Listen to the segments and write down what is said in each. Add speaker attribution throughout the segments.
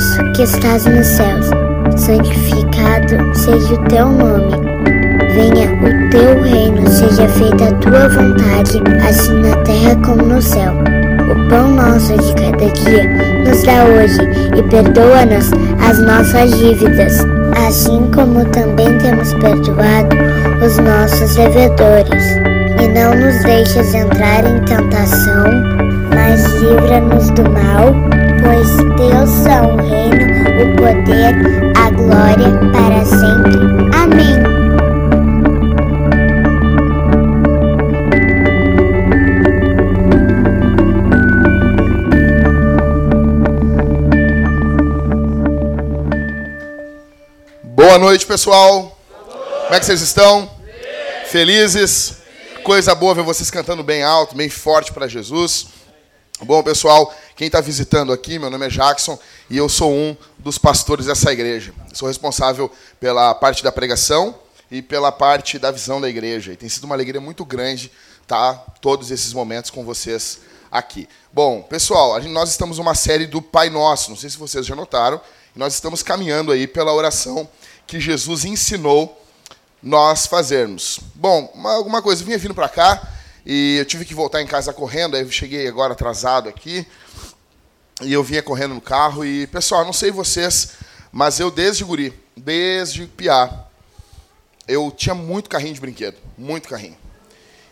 Speaker 1: nosso que estás nos céus, santificado seja o teu nome. Venha o teu reino, seja feita a tua vontade, assim na terra como no céu. O pão nosso de cada dia nos dá hoje e perdoa-nos as nossas dívidas, assim como também temos perdoado os nossos devedores. E não nos deixes entrar em tentação, mas livra-nos do mal, pois teus são o reino, o poder, a glória para sempre. Amém.
Speaker 2: Boa noite, pessoal. Como é que vocês estão? Felizes? Coisa boa ver vocês cantando bem alto, bem forte para Jesus. Bom, pessoal, quem está visitando aqui, meu nome é Jackson e eu sou um dos pastores dessa igreja. Sou responsável pela parte da pregação e pela parte da visão da igreja. E tem sido uma alegria muito grande estar todos esses momentos com vocês aqui. Bom, pessoal, nós estamos numa série do Pai Nosso. Não sei se vocês já notaram. Nós estamos caminhando aí pela oração que Jesus ensinou nós fazermos. Bom, uma, alguma coisa, vinha vindo para cá e eu tive que voltar em casa correndo, aí eu cheguei agora atrasado aqui, e eu vinha correndo no carro, e, pessoal, não sei vocês, mas eu desde guri, desde piá, eu tinha muito carrinho de brinquedo, muito carrinho.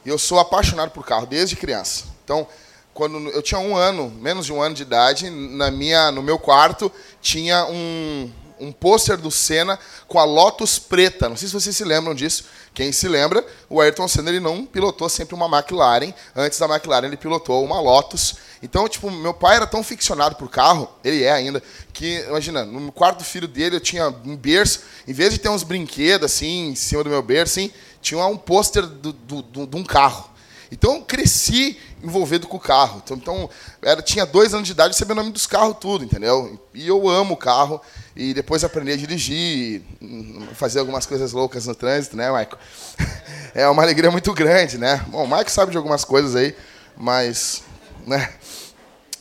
Speaker 2: E eu sou apaixonado por carro, desde criança. Então, quando eu tinha um ano, menos de um ano de idade, na minha, no meu quarto tinha um, um pôster do Senna com a Lotus preta. Não sei se vocês se lembram disso. Quem se lembra, o Ayrton Senna ele não pilotou sempre uma McLaren. Antes da McLaren ele pilotou uma Lotus. Então, tipo, meu pai era tão ficcionado por carro, ele é ainda, que, imagina, no quarto do filho dele eu tinha um berço, em vez de ter uns brinquedos assim, em cima do meu berço, assim, tinha um pôster de um carro. Então, eu cresci envolvido com o carro. Então, então era, tinha dois anos de idade, eu sabia o nome dos carros tudo, entendeu? E eu amo o carro. E depois aprendi a dirigir, fazer algumas coisas loucas no trânsito, né, Maico? É uma alegria muito grande, né? Bom, o Maico sabe de algumas coisas aí, mas... Né?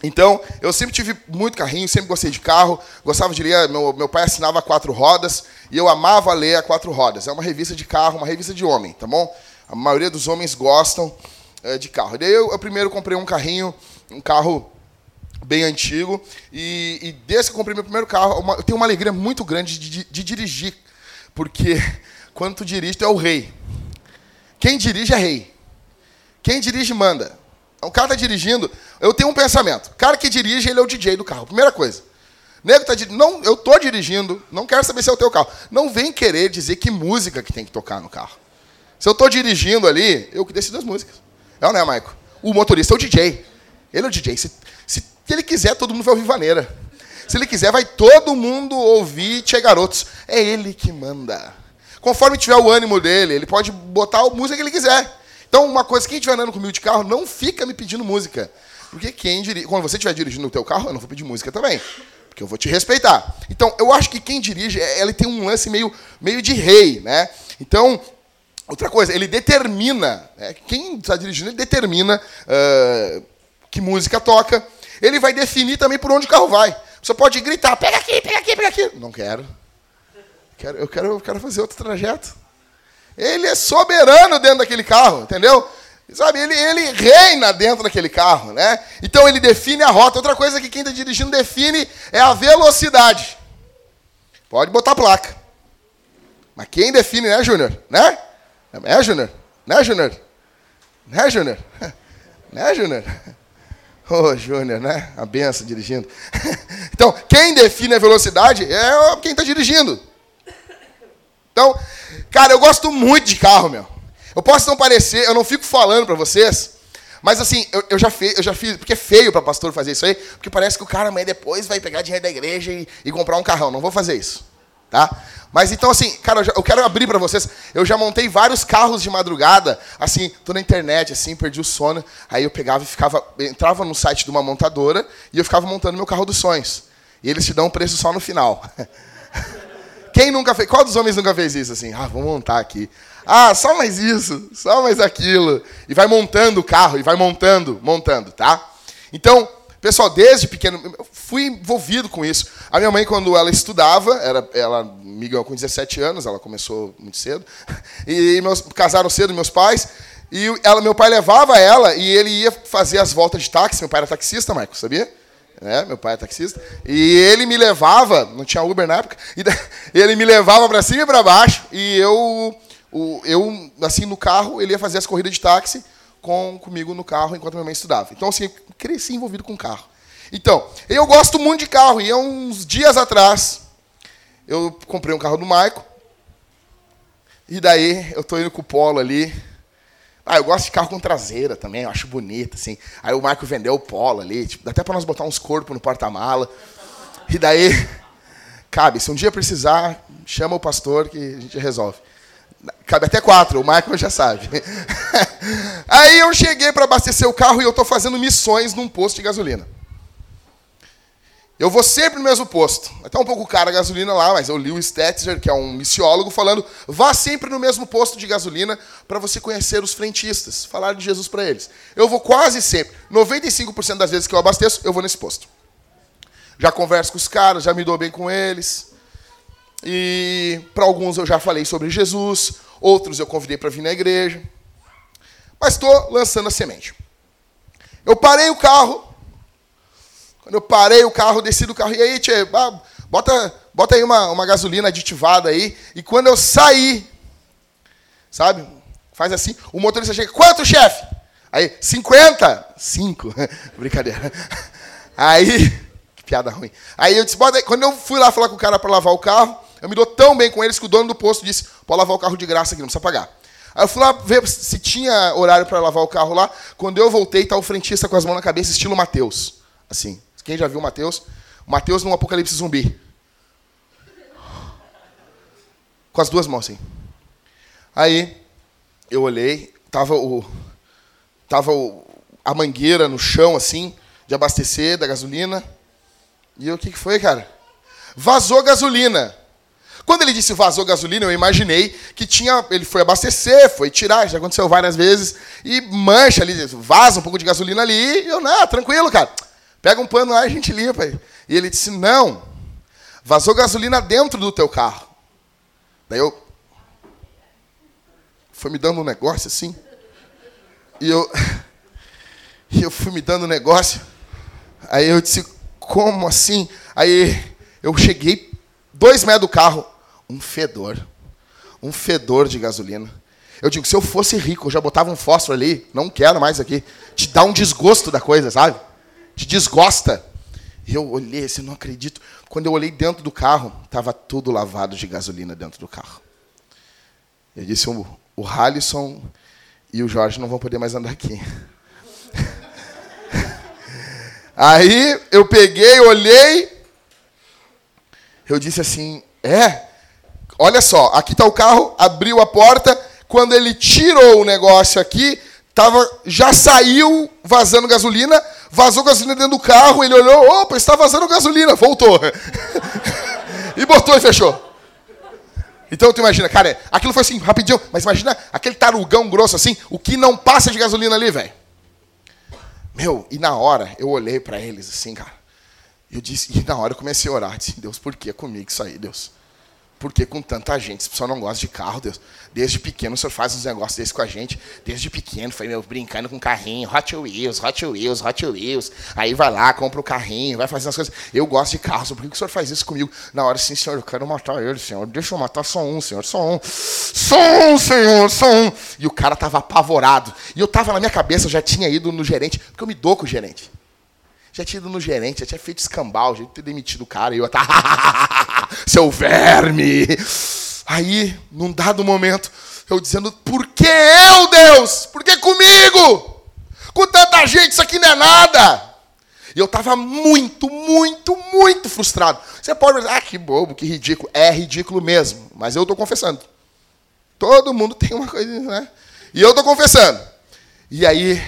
Speaker 2: Então, eu sempre tive muito carrinho, sempre gostei de carro, gostava de ler, meu, meu pai assinava quatro rodas, e eu amava ler a quatro rodas. É uma revista de carro, uma revista de homem, tá bom? A maioria dos homens gostam é, de carro. Daí eu, eu, primeiro comprei um carrinho, um carro bem antigo, e, e desde que eu comprei meu primeiro carro, uma, eu tenho uma alegria muito grande de, de, de dirigir, porque quando tu dirige, tu é o rei. Quem dirige é rei. Quem dirige manda. O cara está dirigindo, eu tenho um pensamento. O cara que dirige, ele é o DJ do carro. Primeira coisa. Nego tá não, eu tô dirigindo, não quero saber se é o teu carro. Não vem querer dizer que música que tem que tocar no carro. Se eu estou dirigindo ali, eu que decido as músicas. É não é, Maico? O motorista é o DJ. Ele é o DJ. Se, se ele quiser, todo mundo vai ouvir vaneira. Se ele quiser, vai todo mundo ouvir Tchê Garotos. É ele que manda. Conforme tiver o ânimo dele, ele pode botar a música que ele quiser. Então, uma coisa, quem estiver andando comigo de carro, não fica me pedindo música. Porque quem dirige, quando você estiver dirigindo o teu carro, eu não vou pedir música também. Porque eu vou te respeitar. Então, eu acho que quem dirige, é, ele tem um lance meio, meio de rei, né? Então, Outra coisa, ele determina, né, quem está dirigindo, ele determina uh, que música toca. Ele vai definir também por onde o carro vai. Você pode gritar, pega aqui, pega aqui, pega aqui. Não quero. quero eu, quero eu quero fazer outro trajeto. Ele é soberano dentro daquele carro, entendeu? Sabe, ele, ele reina dentro daquele carro, né? Então ele define a rota. Outra coisa que quem está dirigindo define é a velocidade. Pode botar placa. Mas quem define, né, Júnior? Né? É, Júnior? Né, Júnior? Né, Júnior? Né, Júnior? Ô, oh, Júnior, né? A benção dirigindo. então, quem define a velocidade é quem está dirigindo. Então, cara, eu gosto muito de carro, meu. Eu posso não parecer, eu não fico falando para vocês, mas assim, eu, eu, já fiz, eu já fiz, porque é feio para pastor fazer isso aí, porque parece que o cara amanhã depois vai pegar dinheiro da igreja e, e comprar um carrão. Não vou fazer isso, tá? Mas então, assim, cara, eu quero abrir para vocês. Eu já montei vários carros de madrugada, assim, tô na internet, assim, perdi o sono. Aí eu pegava e ficava, entrava no site de uma montadora e eu ficava montando meu carro dos sonhos. E eles te dão um preço só no final. Quem nunca fez? Qual dos homens nunca fez isso assim? Ah, vou montar aqui. Ah, só mais isso, só mais aquilo. E vai montando o carro, e vai montando, montando, tá? Então, pessoal, desde pequeno, fui envolvido com isso. A minha mãe, quando ela estudava, era, ela me ganhou com 17 anos, ela começou muito cedo, e meus, casaram cedo meus pais, e ela, meu pai levava ela e ele ia fazer as voltas de táxi. Meu pai era taxista, Marco, sabia? É, meu pai é taxista. E ele me levava, não tinha Uber na época, e ele me levava para cima e para baixo, e eu, eu, assim, no carro, ele ia fazer as corridas de táxi com, comigo no carro enquanto minha mãe estudava. Então, assim, cresci envolvido com carro. Então, eu gosto muito de carro, e há uns dias atrás, eu comprei um carro do Maico, e daí eu estou indo com o Polo ali, ah, eu gosto de carro com traseira também, eu acho bonito, assim. Aí o Marco vendeu o polo ali, tipo, dá até para nós botar uns corpos no porta-mala. E daí, cabe, se um dia precisar, chama o pastor que a gente resolve. Cabe até quatro, o Marco já sabe. Aí eu cheguei para abastecer o carro e eu estou fazendo missões num posto de gasolina. Eu vou sempre no mesmo posto. Até um pouco caro a gasolina lá, mas eu li o Stetzer, que é um missiólogo, falando: vá sempre no mesmo posto de gasolina para você conhecer os frentistas, falar de Jesus para eles. Eu vou quase sempre. 95% das vezes que eu abasteço, eu vou nesse posto. Já converso com os caras, já me dou bem com eles. E para alguns eu já falei sobre Jesus, outros eu convidei para vir na igreja. Mas estou lançando a semente. Eu parei o carro, quando eu parei o carro, desci do carro, e aí, tchê, bota, bota aí uma, uma gasolina aditivada aí. E quando eu saí, sabe? Faz assim, o motorista chega, quanto, chefe? Aí, 50? 5. Brincadeira. Aí, que piada ruim. Aí eu disse, bota aí. Quando eu fui lá falar com o cara para lavar o carro, eu me dou tão bem com eles que o dono do posto disse, pode lavar o carro de graça aqui, não precisa pagar. Aí eu fui lá ver se tinha horário para lavar o carro lá. Quando eu voltei, tá o frentista com as mãos na cabeça, estilo Mateus. Assim. Quem já viu Mateus? Mateus no Apocalipse zumbi. Com as duas mãos assim. Aí eu olhei, tava o tava o, a mangueira no chão assim, de abastecer da gasolina. E eu, o que, que foi, cara? Vazou gasolina. Quando ele disse vazou gasolina, eu imaginei que tinha. Ele foi abastecer, foi tirar, já aconteceu várias vezes, e mancha ali, vaza um pouco de gasolina ali, e eu, não, tranquilo, cara. Pega um pano lá e a gente limpa. E ele disse: Não, vazou gasolina dentro do teu carro. Daí eu. Foi me dando um negócio assim. E eu. E eu fui me dando um negócio. Aí eu disse: Como assim? Aí eu cheguei dois metros do carro. Um fedor. Um fedor de gasolina. Eu digo: Se eu fosse rico, eu já botava um fósforo ali. Não quero mais aqui. Te dá um desgosto da coisa, sabe? Te desgosta. E eu olhei assim, não acredito. Quando eu olhei dentro do carro, estava tudo lavado de gasolina dentro do carro. Eu disse, o, o Halisson e o Jorge não vão poder mais andar aqui. Aí eu peguei, olhei, eu disse assim, é, olha só, aqui está o carro, abriu a porta, quando ele tirou o negócio aqui, tava, já saiu vazando gasolina, Vazou gasolina dentro do carro, ele olhou, opa, está vazando gasolina, voltou. e botou e fechou. Então tu imagina, cara, aquilo foi assim, rapidinho, mas imagina aquele tarugão grosso assim, o que não passa de gasolina ali, velho. Meu, e na hora eu olhei para eles assim, cara. Eu disse, e na hora eu comecei a orar, disse, Deus, por que comigo isso aí, Deus? Porque com tanta gente, esse pessoal não gosta de carro, Deus. Desde pequeno o senhor faz uns negócios desses com a gente. Desde pequeno, foi meu brincando com carrinho, Hot Wheels, Hot Wheels, Hot Wheels. Aí vai lá, compra o carrinho, vai fazer as coisas. Eu gosto de carro, por que o senhor faz isso comigo? Na hora, sim, senhor, eu quero matar ele, senhor. Deixa eu matar só um, senhor, só um. Só um, senhor, só um. E o cara tava apavorado. E eu tava na minha cabeça, eu já tinha ido no gerente, porque eu me dou com o gerente. Já tinha ido no gerente, já tinha feito escambau, já tinha ter demitido o cara. E eu, tá, seu verme. Aí, num dado momento, eu dizendo, por que eu, Deus? Por que comigo? Com tanta gente, isso aqui não é nada. E eu estava muito, muito, muito frustrado. Você pode dizer, ah, que bobo, que ridículo. É ridículo mesmo, mas eu estou confessando. Todo mundo tem uma coisa, né? E eu estou confessando. E aí,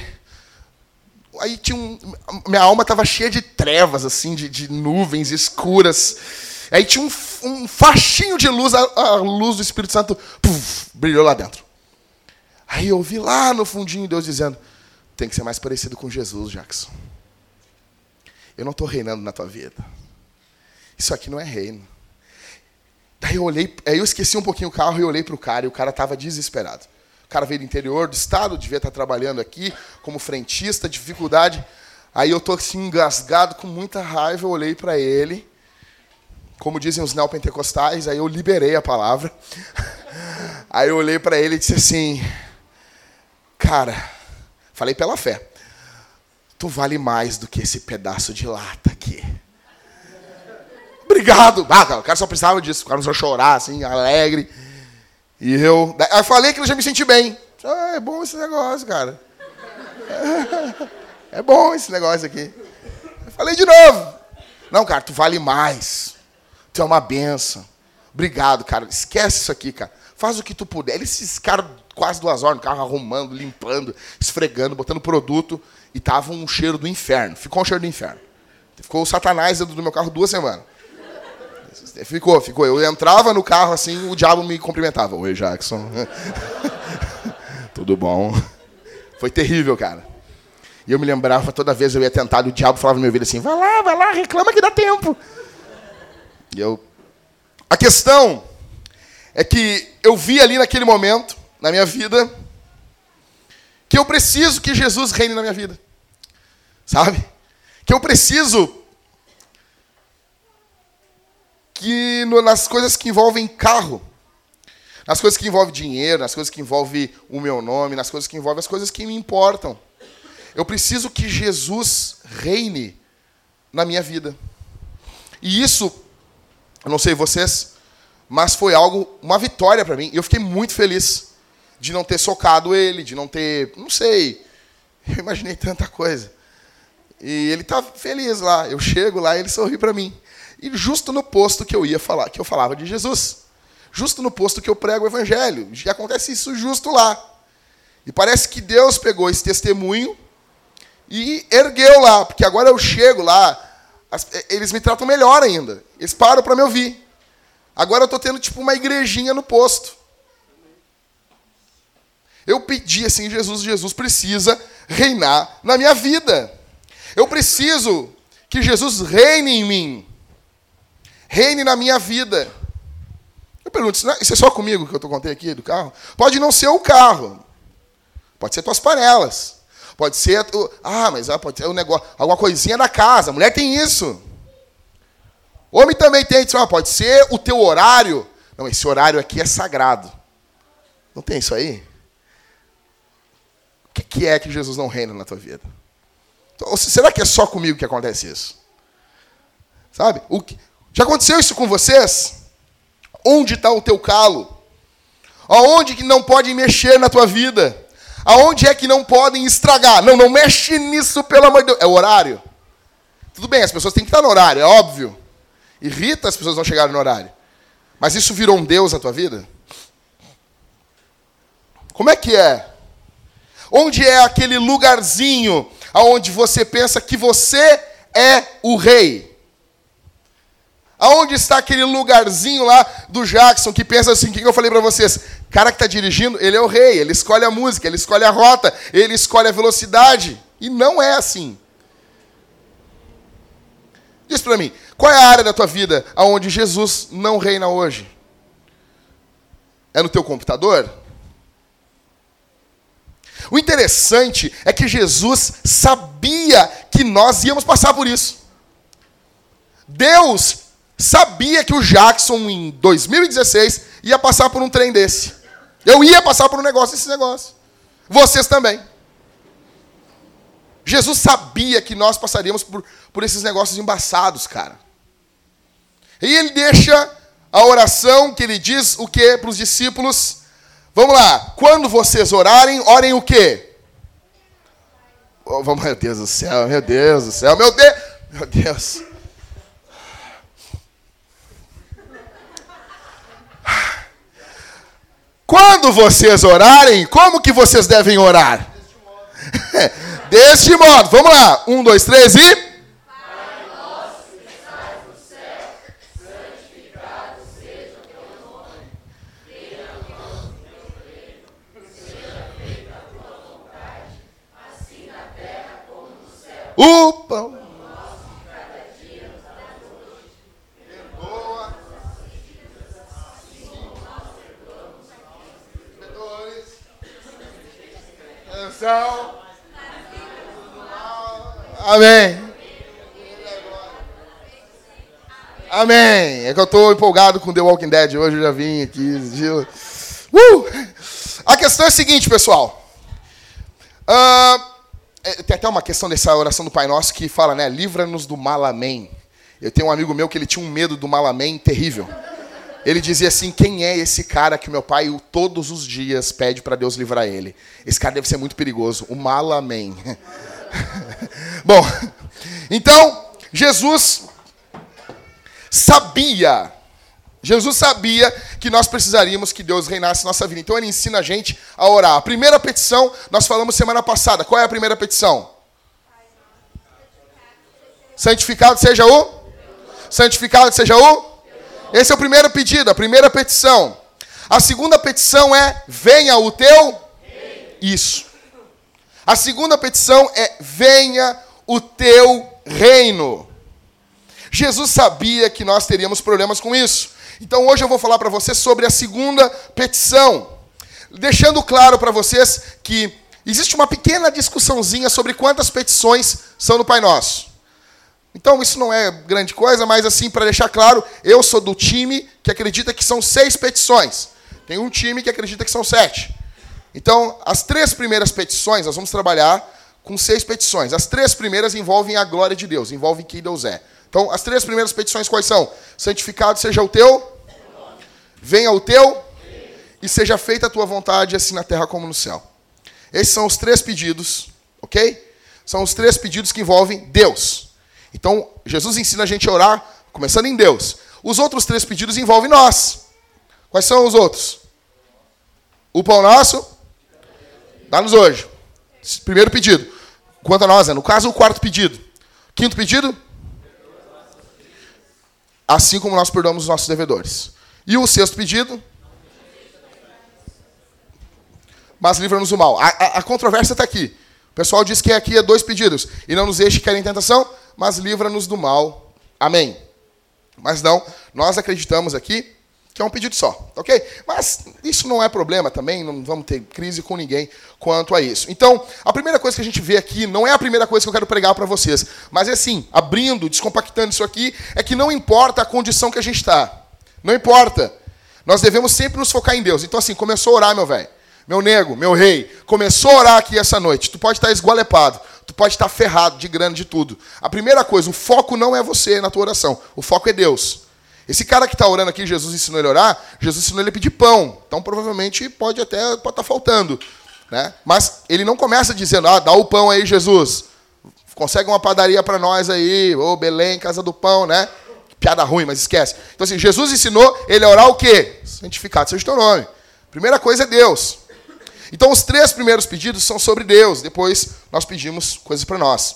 Speaker 2: aí tinha um, minha alma estava cheia de trevas, assim, de, de nuvens escuras. Aí tinha um, um faixinho de luz, a, a luz do Espírito Santo puff, brilhou lá dentro. Aí eu ouvi lá no fundinho Deus dizendo: tem que ser mais parecido com Jesus, Jackson. eu não estou reinando na tua vida. Isso aqui não é reino. Daí eu olhei, aí eu esqueci um pouquinho o carro e olhei para o cara e o cara estava desesperado. Cara veio do interior do estado, devia estar trabalhando aqui como frentista, dificuldade. Aí eu tô assim engasgado com muita raiva, eu olhei para ele, como dizem os neopentecostais, aí eu liberei a palavra. Aí eu olhei para ele e disse assim: "Cara, falei pela fé. Tu vale mais do que esse pedaço de lata aqui." Obrigado. Ah, o cara só precisava disso. O cara só chorar, assim, alegre. E eu. Eu falei que eu já me senti bem. Ah, é bom esse negócio, cara. É bom esse negócio aqui. Eu falei de novo. Não, cara, tu vale mais. Tu é uma benção. Obrigado, cara. Esquece isso aqui, cara. Faz o que tu puder. Eles ficaram quase duas horas no carro, arrumando, limpando, esfregando, botando produto. E tava um cheiro do inferno. Ficou um cheiro do inferno. Ficou o satanás dentro do meu carro duas semanas. Ficou, ficou. Eu entrava no carro assim, o diabo me cumprimentava. Oi, Jackson. Tudo bom? Foi terrível, cara. E eu me lembrava, toda vez eu ia tentar, o diabo falava no meu ouvido assim: vai lá, vai lá, reclama que dá tempo. E eu. A questão é que eu vi ali naquele momento, na minha vida, que eu preciso que Jesus reine na minha vida. Sabe? Que eu preciso que no, nas coisas que envolvem carro, nas coisas que envolvem dinheiro, nas coisas que envolvem o meu nome, nas coisas que envolvem as coisas que me importam. Eu preciso que Jesus reine na minha vida. E isso, eu não sei vocês, mas foi algo, uma vitória para mim. E eu fiquei muito feliz de não ter socado ele, de não ter, não sei, eu imaginei tanta coisa. E ele tá feliz lá. Eu chego lá ele sorri para mim. E justo no posto que eu ia falar, que eu falava de Jesus. Justo no posto que eu prego o evangelho. Já acontece isso justo lá. E parece que Deus pegou esse testemunho e ergueu lá, porque agora eu chego lá, as, eles me tratam melhor ainda. Eles param para me ouvir. Agora eu estou tendo tipo uma igrejinha no posto. Eu pedi assim, Jesus, Jesus precisa reinar na minha vida. Eu preciso que Jesus reine em mim reine na minha vida. Eu pergunto, isso é só comigo que eu contei aqui do carro? Pode não ser o carro. Pode ser tuas panelas. Pode ser. Ah, mas ah, pode ser um negócio, alguma coisinha da casa. Mulher tem isso. Homem também tem. Ah, pode ser o teu horário. Não, esse horário aqui é sagrado. Não tem isso aí? O que é que Jesus não reina na tua vida? Então, será que é só comigo que acontece isso? Sabe? O que, já aconteceu isso com vocês? Onde está o teu calo? Aonde que não pode mexer na tua vida? Aonde é que não podem estragar? Não, não mexe nisso, pelo amor de Deus. É o horário. Tudo bem, as pessoas têm que estar no horário, é óbvio. Irrita as pessoas não chegarem no horário. Mas isso virou um Deus na tua vida? Como é que é? Onde é aquele lugarzinho aonde você pensa que você é o rei? Aonde está aquele lugarzinho lá do Jackson que pensa assim, o que eu falei para vocês? O cara que está dirigindo, ele é o rei, ele escolhe a música, ele escolhe a rota, ele escolhe a velocidade. E não é assim. Diz para mim, qual é a área da tua vida aonde Jesus não reina hoje? É no teu computador? O interessante é que Jesus sabia que nós íamos passar por isso. Deus sabia que o Jackson, em 2016, ia passar por um trem desse. Eu ia passar por um negócio desse negócio. Vocês também. Jesus sabia que nós passaríamos por, por esses negócios embaçados, cara. E ele deixa a oração que ele diz o que para os discípulos? Vamos lá. Quando vocês orarem, orem o quê? Oh, meu Deus do céu, meu Deus do céu, meu Deus, meu Deus. Quando vocês orarem, como que vocês devem orar? Deste modo. Vamos lá. Um, dois, três e. O pão. Amém. Amém. É que eu estou empolgado com The Walking Dead. Hoje eu já vim aqui. Uh! A questão é a seguinte, pessoal. Uh, tem até uma questão dessa oração do Pai Nosso que fala, né? Livra-nos do mal, amém. Eu tenho um amigo meu que ele tinha um medo do mal, amém terrível. Ele dizia assim: Quem é esse cara que meu pai todos os dias pede para Deus livrar ele? Esse cara deve ser muito perigoso. O mal, amém. Bom, então, Jesus sabia, Jesus sabia que nós precisaríamos que Deus reinasse nossa vida. Então ele ensina a gente a orar. A primeira petição, nós falamos semana passada. Qual é a primeira petição? Santificado seja o? Santificado seja o? Esse é o primeiro pedido, a primeira petição. A segunda petição é: venha o teu. Isso. A segunda petição é: venha o teu reino. Jesus sabia que nós teríamos problemas com isso. Então hoje eu vou falar para vocês sobre a segunda petição, deixando claro para vocês que existe uma pequena discussãozinha sobre quantas petições são no Pai Nosso. Então isso não é grande coisa, mas assim para deixar claro, eu sou do time que acredita que são seis petições. Tem um time que acredita que são sete. Então as três primeiras petições nós vamos trabalhar com seis petições. As três primeiras envolvem a glória de Deus, envolvem quem Deus é. Então, as três primeiras petições quais são? Santificado seja o teu, venha o teu, e seja feita a tua vontade, assim na terra como no céu. Esses são os três pedidos, ok? São os três pedidos que envolvem Deus. Então, Jesus ensina a gente a orar, começando em Deus. Os outros três pedidos envolvem nós. Quais são os outros? O pão nosso, dá-nos hoje. Primeiro pedido. Quanto a nós, né? no caso, o quarto pedido. Quinto pedido, assim como nós perdoamos os nossos devedores. E o sexto pedido? Mas livra-nos do mal. A, a, a controvérsia está aqui. O pessoal diz que aqui é dois pedidos. E não nos deixe cair em tentação, mas livra-nos do mal. Amém. Mas não, nós acreditamos aqui que é um pedido só, ok? Mas isso não é problema também, não vamos ter crise com ninguém quanto a isso. Então, a primeira coisa que a gente vê aqui, não é a primeira coisa que eu quero pregar para vocês, mas é assim, abrindo, descompactando isso aqui, é que não importa a condição que a gente está. Não importa. Nós devemos sempre nos focar em Deus. Então, assim, começou a orar, meu velho. Meu nego, meu rei, começou a orar aqui essa noite. Tu pode estar esgualepado, tu pode estar ferrado de grana, de tudo. A primeira coisa, o foco não é você na tua oração. O foco é Deus. Esse cara que está orando aqui, Jesus ensinou ele a orar, Jesus ensinou ele a pedir pão. Então, provavelmente, pode até estar tá faltando. Né? Mas ele não começa dizendo, ah, dá o pão aí, Jesus. Consegue uma padaria para nós aí, ô Belém, casa do pão, né? Piada ruim, mas esquece. Então, assim, Jesus ensinou ele a orar o quê? Santificado seja o teu nome. Primeira coisa é Deus. Então, os três primeiros pedidos são sobre Deus. Depois, nós pedimos coisas para nós.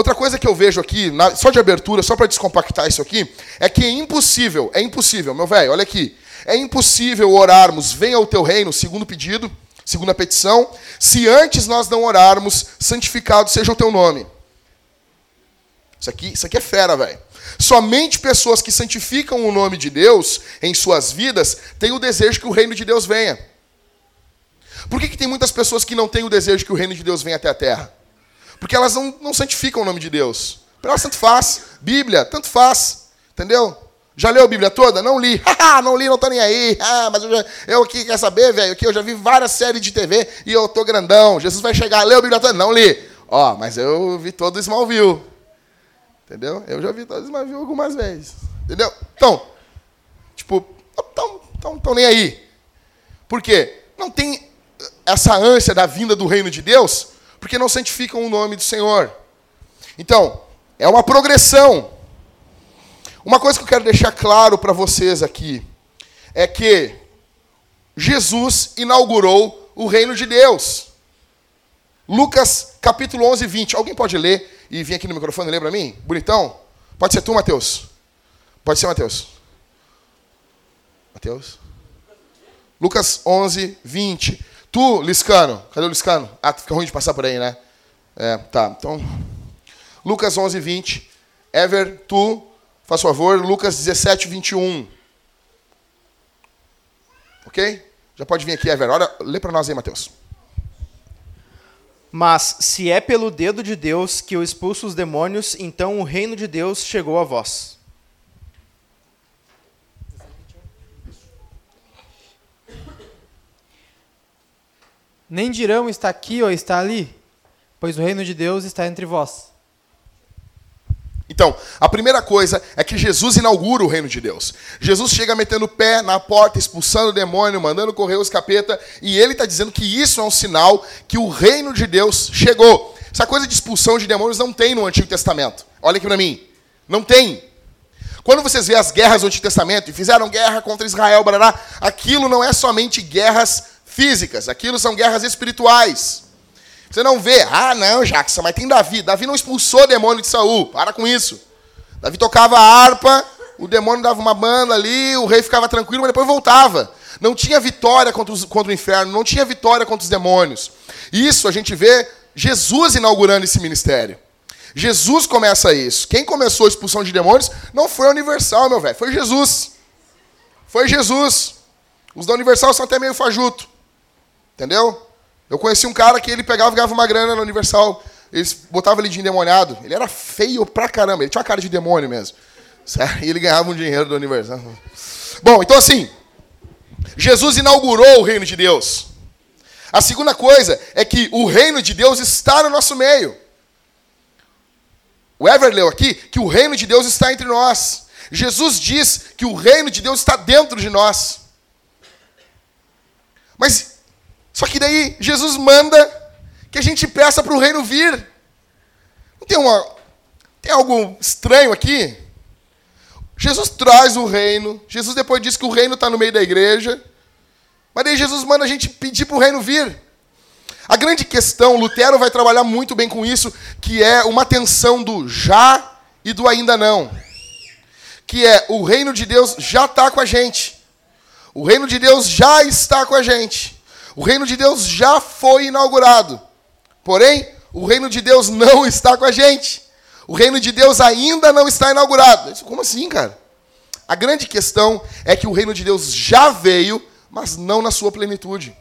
Speaker 2: Outra coisa que eu vejo aqui, na, só de abertura, só para descompactar isso aqui, é que é impossível, é impossível, meu velho, olha aqui. É impossível orarmos, venha o teu reino, segundo pedido, segunda petição, se antes nós não orarmos, santificado seja o teu nome. Isso aqui, isso aqui é fera, velho. Somente pessoas que santificam o nome de Deus em suas vidas têm o desejo que o reino de Deus venha. Por que, que tem muitas pessoas que não têm o desejo que o reino de Deus venha até a terra? Porque elas não, não santificam o nome de Deus. Para elas tanto faz. Bíblia, tanto faz. Entendeu? Já leu a Bíblia toda? Não li. não li, não tô nem aí. Ah, mas eu, já, eu aqui, quer saber, velho? Aqui eu já vi várias séries de TV e eu tô grandão. Jesus vai chegar, leu a Bíblia toda? Não li. Ó, mas eu vi todo Smallville. Entendeu? Eu já vi todo Smallville algumas vezes. Entendeu? Então, tipo, tão, tão, tão nem aí. Por quê? Não tem essa ânsia da vinda do reino de Deus porque não santificam o nome do Senhor. Então, é uma progressão. Uma coisa que eu quero deixar claro para vocês aqui é que Jesus inaugurou o reino de Deus. Lucas capítulo 11, 20. Alguém pode ler e vir aqui no microfone e ler para mim? Bonitão? Pode ser tu, Mateus? Pode ser, Mateus? Mateus? Lucas 11, 20. Tu, Liscano, cadê o Liscano? Ah, fica ruim de passar por aí, né? É, tá. Então, Lucas 11, 20. Ever, tu, faz favor, Lucas 17, 21. Ok? Já pode vir aqui, Ever. Olha, lê para nós aí, Mateus.
Speaker 3: Mas se é pelo dedo de Deus que eu expulso os demônios, então o reino de Deus chegou a vós.
Speaker 4: Nem dirão está aqui ou está ali, pois o reino de Deus está entre vós.
Speaker 2: Então, a primeira coisa é que Jesus inaugura o reino de Deus. Jesus chega metendo o pé na porta, expulsando o demônio, mandando correr os capeta, e ele está dizendo que isso é um sinal que o reino de Deus chegou. Essa coisa de expulsão de demônios não tem no Antigo Testamento. Olha aqui para mim. Não tem. Quando vocês vê as guerras do Antigo Testamento e fizeram guerra contra Israel, barará, aquilo não é somente guerras físicas, aquilo são guerras espirituais. Você não vê, ah, não, Jackson, mas tem Davi. Davi não expulsou o demônio de Saul. Para com isso. Davi tocava a harpa, o demônio dava uma banda ali, o rei ficava tranquilo, mas depois voltava. Não tinha vitória contra, os, contra o inferno, não tinha vitória contra os demônios. Isso a gente vê Jesus inaugurando esse ministério. Jesus começa isso. Quem começou a expulsão de demônios não foi a Universal, meu velho, foi Jesus. Foi Jesus. Os da Universal são até meio fajuto. Entendeu? Eu conheci um cara que ele pegava e ganhava uma grana na Universal. Eles botavam ele de endemoniado. Ele era feio pra caramba. Ele tinha uma cara de demônio mesmo. E ele ganhava um dinheiro da Universal. Bom, então assim, Jesus inaugurou o reino de Deus. A segunda coisa é que o reino de Deus está no nosso meio. O Ever leu aqui que o reino de Deus está entre nós. Jesus diz que o reino de Deus está dentro de nós. Mas só que daí Jesus manda que a gente peça para o reino vir. Não tem, uma, tem algo estranho aqui? Jesus traz o reino. Jesus depois diz que o reino está no meio da igreja. Mas daí Jesus manda a gente pedir para o reino vir. A grande questão, Lutero vai trabalhar muito bem com isso, que é uma tensão do já e do ainda não. Que é o reino de Deus já está com a gente. O reino de Deus já está com a gente. O reino de Deus já foi inaugurado. Porém, o reino de Deus não está com a gente. O reino de Deus ainda não está inaugurado. Como assim, cara? A grande questão é que o reino de Deus já veio, mas não na sua plenitude.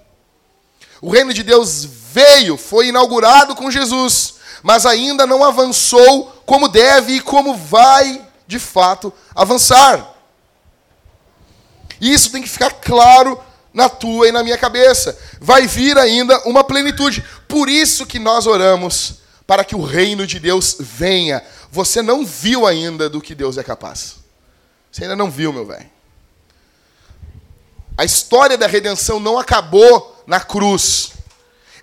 Speaker 2: O reino de Deus veio, foi inaugurado com Jesus, mas ainda não avançou como deve e como vai, de fato, avançar. E isso tem que ficar claro na tua e na minha cabeça. Vai vir ainda uma plenitude. Por isso que nós oramos para que o reino de Deus venha. Você não viu ainda do que Deus é capaz. Você ainda não viu, meu velho. A história da redenção não acabou na cruz.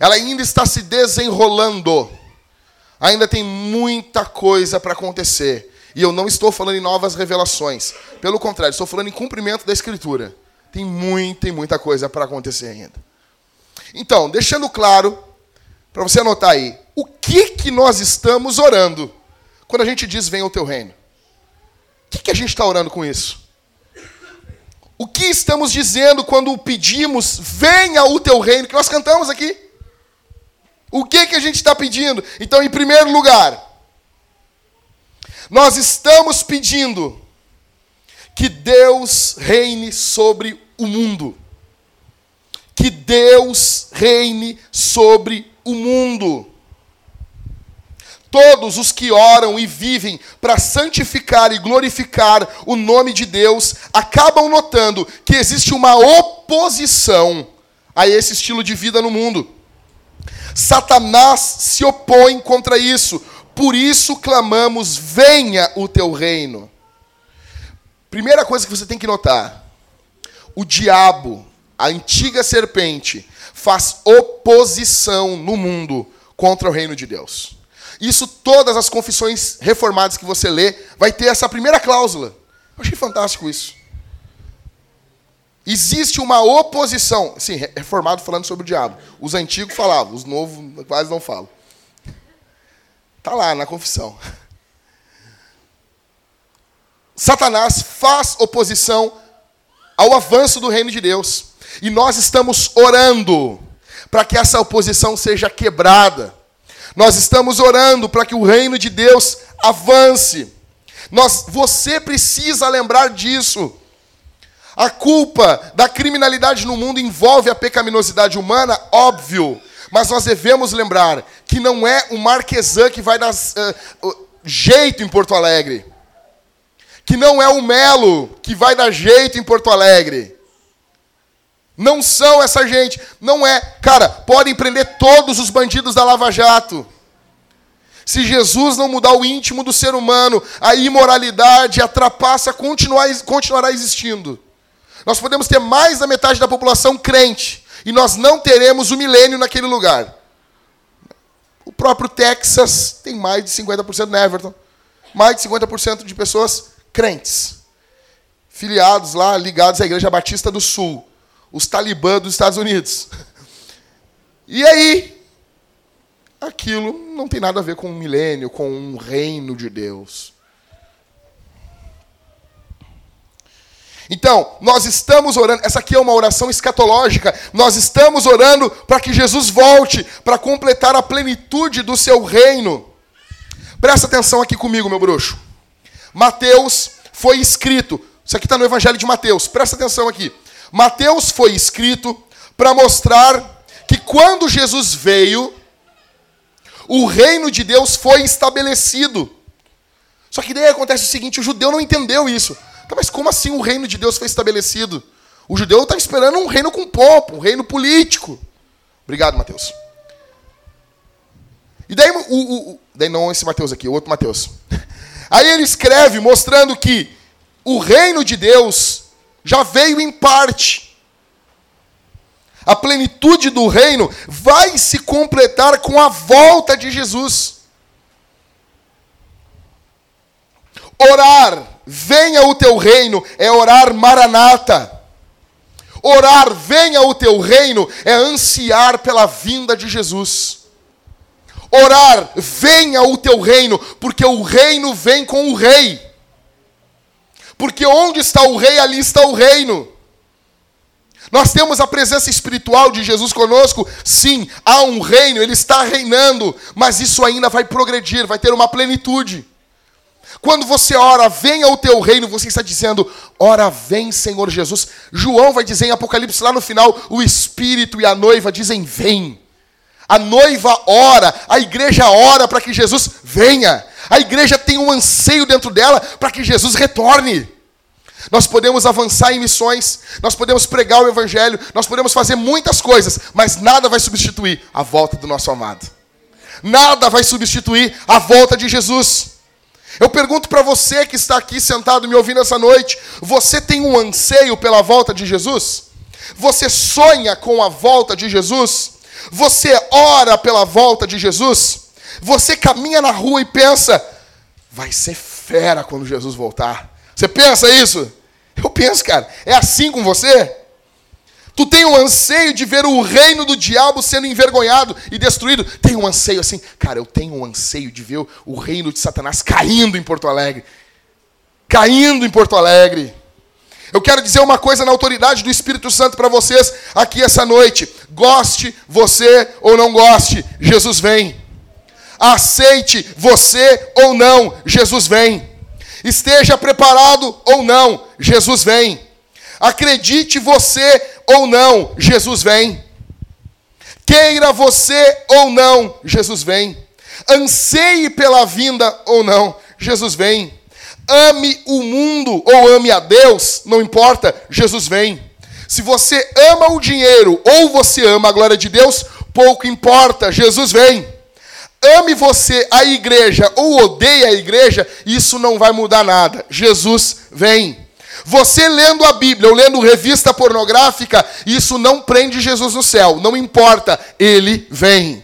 Speaker 2: Ela ainda está se desenrolando. Ainda tem muita coisa para acontecer. E eu não estou falando em novas revelações. Pelo contrário, estou falando em cumprimento da Escritura. Tem muita e muita coisa para acontecer ainda. Então, deixando claro, para você anotar aí, o que, que nós estamos orando quando a gente diz venha o teu reino? O que, que a gente está orando com isso? O que estamos dizendo quando pedimos venha o teu reino, que nós cantamos aqui? O que, que a gente está pedindo? Então, em primeiro lugar, nós estamos pedindo que Deus reine sobre o mundo. Que Deus reine sobre o mundo. Todos os que oram e vivem para santificar e glorificar o nome de Deus acabam notando que existe uma oposição a esse estilo de vida no mundo. Satanás se opõe contra isso, por isso clamamos: venha o teu reino. Primeira coisa que você tem que notar: o diabo, a antiga serpente, faz oposição no mundo contra o reino de Deus. Isso todas as confissões reformadas que você lê vai ter essa primeira cláusula. Eu achei fantástico isso. Existe uma oposição. Sim, reformado falando sobre o diabo. Os antigos falavam, os novos quase não falam. Está lá na confissão. Satanás faz oposição ao avanço do reino de Deus. E nós estamos orando para que essa oposição seja quebrada. Nós estamos orando para que o reino de Deus avance. Nós, você precisa lembrar disso. A culpa da criminalidade no mundo envolve a pecaminosidade humana, óbvio. Mas nós devemos lembrar que não é o Marquesan que vai dar uh, jeito em Porto Alegre. Que não é o Melo que vai dar jeito em Porto Alegre. Não são essa gente. Não é. Cara, podem prender todos os bandidos da Lava Jato. Se Jesus não mudar o íntimo do ser humano, a imoralidade, a trapaça continuar, continuará existindo. Nós podemos ter mais da metade da população crente, e nós não teremos o milênio naquele lugar. O próprio Texas tem mais de 50% no Everton, mais de 50% de pessoas crentes, filiados lá, ligados à Igreja Batista do Sul os talibã dos Estados Unidos. E aí, aquilo não tem nada a ver com um milênio, com um reino de Deus. Então, nós estamos orando, essa aqui é uma oração escatológica, nós estamos orando para que Jesus volte, para completar a plenitude do seu reino. Presta atenção aqui comigo, meu bruxo. Mateus foi escrito, isso aqui está no Evangelho de Mateus, presta atenção aqui. Mateus foi escrito para mostrar que quando Jesus veio, o reino de Deus foi estabelecido. Só que daí acontece o seguinte: o judeu não entendeu isso. Tá, mas como assim o reino de Deus foi estabelecido? O judeu está esperando um reino com pompa, um reino político. Obrigado, Mateus. E daí, o, o, o, daí não esse Mateus aqui, o outro Mateus. Aí ele escreve mostrando que o reino de Deus já veio em parte. A plenitude do reino vai se completar com a volta de Jesus. Orar, venha o teu reino, é orar maranata. Orar, venha o teu reino, é ansiar pela vinda de Jesus. Orar, venha o teu reino, porque o reino vem com o rei. Porque onde está o rei, ali está o reino. Nós temos a presença espiritual de Jesus conosco, sim, há um reino, ele está reinando, mas isso ainda vai progredir, vai ter uma plenitude. Quando você ora, venha o teu reino, você está dizendo, ora, vem Senhor Jesus. João vai dizer em Apocalipse lá no final, o Espírito e a noiva dizem, vem. A noiva ora, a igreja ora para que Jesus venha. A igreja tem um anseio dentro dela para que Jesus retorne. Nós podemos avançar em missões, nós podemos pregar o evangelho, nós podemos fazer muitas coisas, mas nada vai substituir a volta do nosso amado. Nada vai substituir a volta de Jesus. Eu pergunto para você que está aqui sentado me ouvindo essa noite: você tem um anseio pela volta de Jesus? Você sonha com a volta de Jesus? Você ora pela volta de Jesus? Você caminha na rua e pensa, vai ser fera quando Jesus voltar. Você pensa isso? Eu penso, cara, é assim com você? Tu tem um anseio de ver o reino do diabo sendo envergonhado e destruído. Tem um anseio assim, cara, eu tenho um anseio de ver o reino de Satanás caindo em Porto Alegre. Caindo em Porto Alegre. Eu quero dizer uma coisa na autoridade do Espírito Santo para vocês aqui essa noite. Goste você ou não goste, Jesus vem. Aceite você ou não, Jesus vem. Esteja preparado ou não, Jesus vem. Acredite você ou não, Jesus vem. Queira você ou não, Jesus vem. Anseie pela vinda ou não, Jesus vem. Ame o mundo ou ame a Deus, não importa, Jesus vem. Se você ama o dinheiro ou você ama a glória de Deus, pouco importa, Jesus vem. Ame você a igreja ou odeie a igreja, isso não vai mudar nada. Jesus vem. Você lendo a Bíblia ou lendo revista pornográfica, isso não prende Jesus no céu, não importa, ele vem.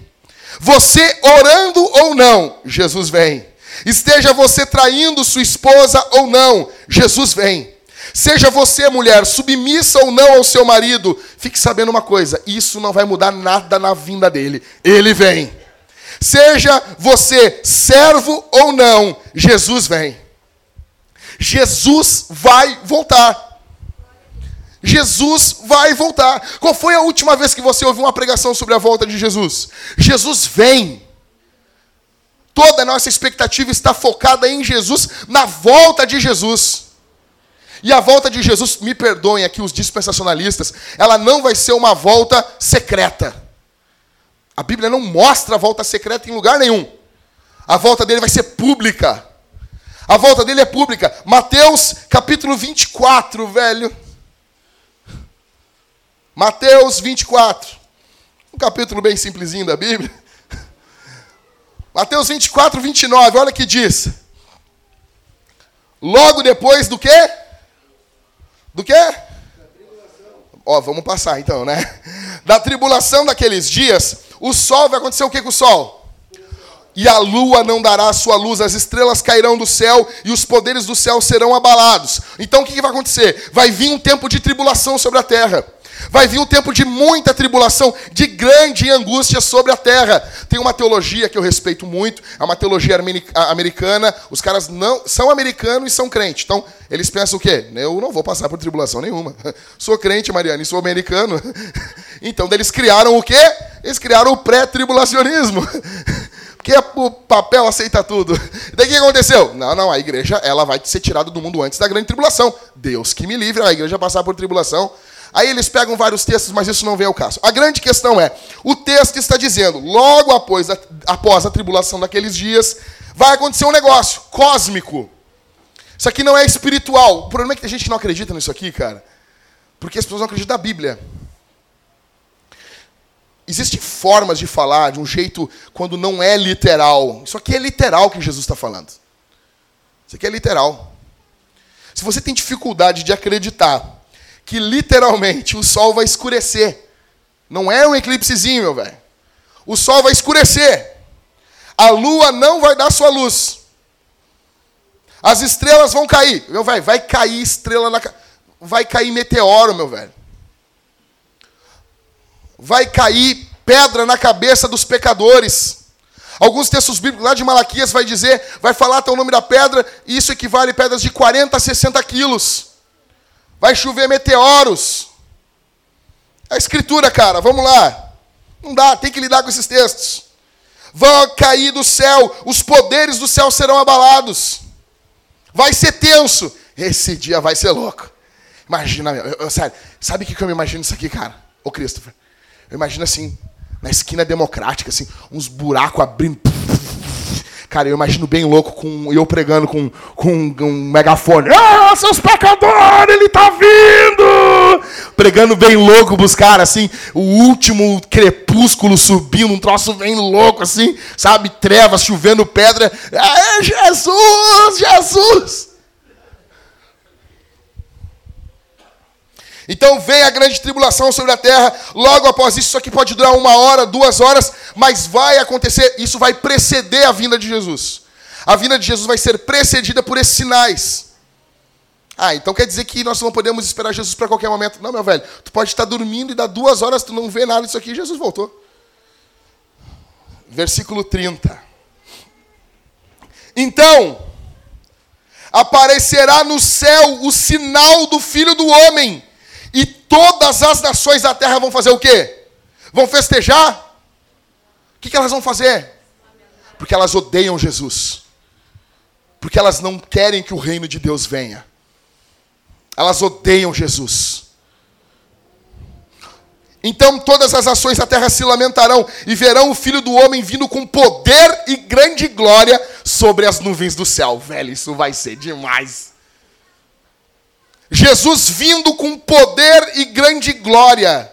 Speaker 2: Você orando ou não, Jesus vem. Esteja você traindo sua esposa ou não, Jesus vem. Seja você, mulher, submissa ou não ao seu marido, fique sabendo uma coisa: isso não vai mudar nada na vinda dele. Ele vem. Seja você servo ou não, Jesus vem. Jesus vai voltar. Jesus vai voltar. Qual foi a última vez que você ouviu uma pregação sobre a volta de Jesus? Jesus vem. Toda a nossa expectativa está focada em Jesus, na volta de Jesus. E a volta de Jesus, me perdoem aqui os dispensacionalistas, ela não vai ser uma volta secreta. A Bíblia não mostra a volta secreta em lugar nenhum. A volta dele vai ser pública. A volta dele é pública. Mateus capítulo 24, velho. Mateus 24. Um capítulo bem simplesinho da Bíblia. Mateus 24, 29, olha que diz. Logo depois do quê? Do quê? Ó, vamos passar então, né? Da tribulação daqueles dias, o sol vai acontecer o que com o sol? E a lua não dará sua luz, as estrelas cairão do céu e os poderes do céu serão abalados. Então o que vai acontecer? Vai vir um tempo de tribulação sobre a terra. Vai vir um tempo de muita tribulação, de grande angústia sobre a terra. Tem uma teologia que eu respeito muito, é uma teologia americana. Os caras não são americanos e são crentes. Então, eles pensam o quê? Eu não vou passar por tribulação nenhuma. Sou crente, Mariana, e sou americano. Então, eles criaram o quê? Eles criaram o pré-tribulacionismo. Porque o papel aceita tudo. Daí o que aconteceu? Não, não, a igreja ela vai ser tirada do mundo antes da grande tribulação. Deus que me livre, a igreja passar por tribulação. Aí eles pegam vários textos, mas isso não vem ao caso. A grande questão é: o texto está dizendo, logo após a, após a tribulação daqueles dias, vai acontecer um negócio cósmico. Isso aqui não é espiritual. O problema é que a gente não acredita nisso aqui, cara. Porque as pessoas não acreditam na Bíblia. Existem formas de falar de um jeito quando não é literal. Isso aqui é literal que Jesus está falando. Isso aqui é literal. Se você tem dificuldade de acreditar que literalmente o sol vai escurecer. Não é um eclipsezinho, meu velho. O sol vai escurecer. A lua não vai dar sua luz. As estrelas vão cair. Meu velho, vai cair estrela na vai cair meteoro, meu velho. Vai cair pedra na cabeça dos pecadores. Alguns textos bíblicos lá de Malaquias vai dizer, vai falar até o nome da pedra, e isso equivale a pedras de 40 a 60 quilos. Vai chover meteoros. A escritura, cara, vamos lá. Não dá, tem que lidar com esses textos. Vão cair do céu, os poderes do céu serão abalados. Vai ser tenso. Esse dia vai ser louco. Imagina, eu, eu, sério, sabe o que eu me imagino isso aqui, cara? Ô Christopher, eu imagino assim, na esquina democrática, assim, uns buracos abrindo. Cara, eu imagino bem louco com eu pregando com, com um megafone. Ah, seus pecadores, ele tá vindo! Pregando bem louco pros caras, assim, o último crepúsculo subindo, um troço bem louco, assim, sabe? Trevas, chovendo pedra. É Jesus, Jesus! Então vem a grande tribulação sobre a terra. Logo após isso, isso aqui pode durar uma hora, duas horas, mas vai acontecer. Isso vai preceder a vinda de Jesus. A vinda de Jesus vai ser precedida por esses sinais. Ah, então quer dizer que nós não podemos esperar Jesus para qualquer momento. Não, meu velho. Tu pode estar dormindo e dar duas horas, tu não vê nada disso aqui, Jesus voltou. Versículo 30. Então, aparecerá no céu o sinal do Filho do Homem e todas as nações da terra vão fazer o quê? Vão festejar? O que, elas vão fazer? Porque elas odeiam Jesus. Porque elas não querem que o reino de Deus venha. Elas odeiam Jesus. Então todas as ações da terra se lamentarão e verão o filho do homem vindo com poder e grande glória sobre as nuvens do céu. Velho, isso vai ser demais. Jesus vindo com poder e grande glória.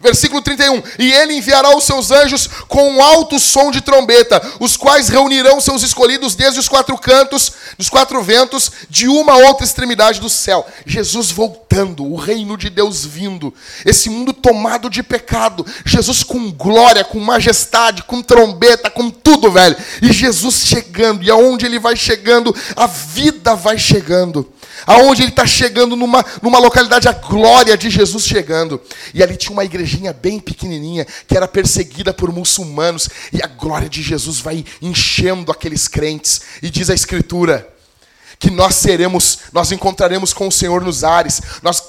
Speaker 2: Versículo 31. E ele enviará os seus anjos com um alto som de trombeta, os quais reunirão seus escolhidos desde os quatro cantos, dos quatro ventos, de uma outra extremidade do céu. Jesus voltando, o reino de Deus vindo, esse mundo tomado de pecado, Jesus com glória, com majestade, com trombeta, com tudo, velho. E Jesus chegando, e aonde ele vai chegando, a vida vai chegando aonde ele está chegando numa, numa localidade, a glória de Jesus chegando. E ali tinha uma igrejinha bem pequenininha, que era perseguida por muçulmanos, e a glória de Jesus vai enchendo aqueles crentes. E diz a Escritura que nós seremos nós encontraremos com o Senhor nos ares, nós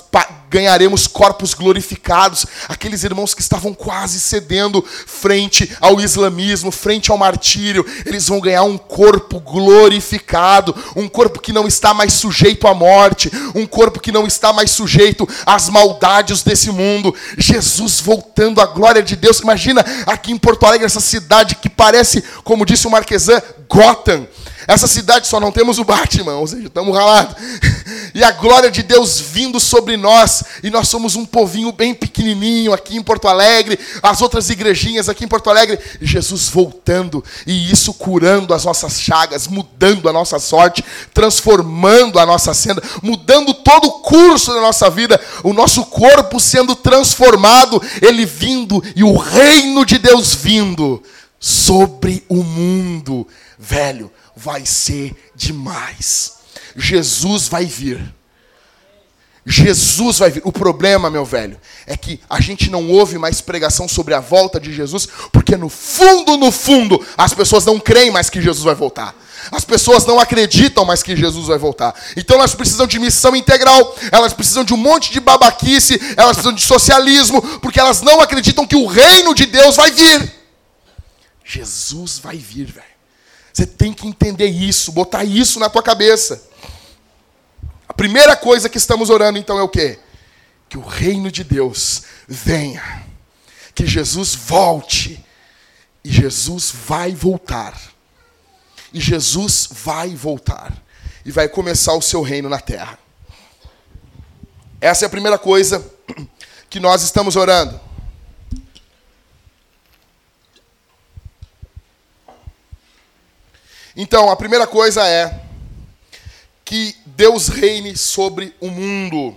Speaker 2: ganharemos corpos glorificados. Aqueles irmãos que estavam quase cedendo frente ao islamismo, frente ao martírio, eles vão ganhar um corpo glorificado, um corpo que não está mais sujeito à morte, um corpo que não está mais sujeito às maldades desse mundo. Jesus voltando à glória de Deus. Imagina aqui em Porto Alegre, essa cidade que parece, como disse o Marquesan, Gotham. Essa cidade só não temos o Batman, ou seja, estamos ralados. E a glória de Deus vindo sobre nós. E nós somos um povinho bem pequenininho aqui em Porto Alegre. As outras igrejinhas aqui em Porto Alegre. E Jesus voltando. E isso curando as nossas chagas, mudando a nossa sorte, transformando a nossa senda, mudando todo o curso da nossa vida. O nosso corpo sendo transformado. Ele vindo e o reino de Deus vindo sobre o mundo. Velho, vai ser demais. Jesus vai vir. Jesus vai vir. O problema, meu velho, é que a gente não ouve mais pregação sobre a volta de Jesus, porque no fundo, no fundo, as pessoas não creem mais que Jesus vai voltar. As pessoas não acreditam mais que Jesus vai voltar. Então elas precisam de missão integral, elas precisam de um monte de babaquice, elas precisam de socialismo, porque elas não acreditam que o reino de Deus vai vir. Jesus vai vir, velho. Você tem que entender isso, botar isso na tua cabeça. A primeira coisa que estamos orando então é o quê? Que o reino de Deus venha. Que Jesus volte. E Jesus vai voltar. E Jesus vai voltar. E vai começar o seu reino na terra. Essa é a primeira coisa que nós estamos orando. Então, a primeira coisa é que Deus reine sobre o mundo.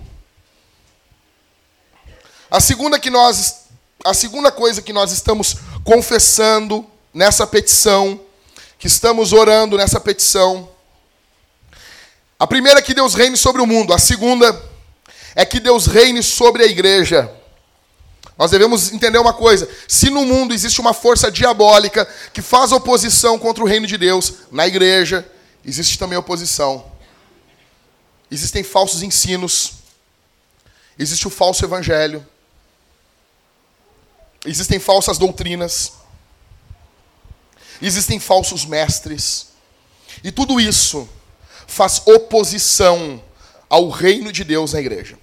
Speaker 2: A segunda que nós a segunda coisa que nós estamos confessando nessa petição, que estamos orando nessa petição, a primeira é que Deus reine sobre o mundo, a segunda é que Deus reine sobre a igreja. Nós devemos entender uma coisa: se no mundo existe uma força diabólica que faz oposição contra o reino de Deus, na igreja existe também oposição. Existem falsos ensinos, existe o falso evangelho, existem falsas doutrinas, existem falsos mestres, e tudo isso faz oposição ao reino de Deus na igreja.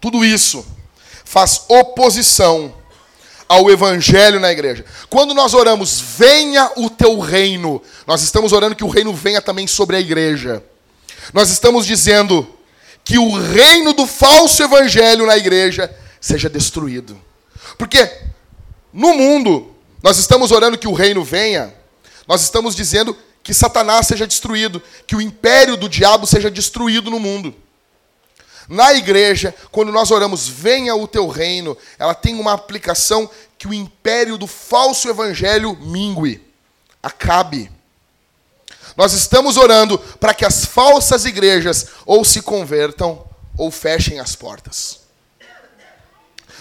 Speaker 2: Tudo isso faz oposição ao evangelho na igreja. Quando nós oramos, venha o teu reino, nós estamos orando que o reino venha também sobre a igreja. Nós estamos dizendo que o reino do falso evangelho na igreja seja destruído. Porque no mundo, nós estamos orando que o reino venha, nós estamos dizendo que Satanás seja destruído, que o império do diabo seja destruído no mundo. Na igreja, quando nós oramos, venha o teu reino, ela tem uma aplicação que o império do falso evangelho mingue, acabe. Nós estamos orando para que as falsas igrejas ou se convertam ou fechem as portas.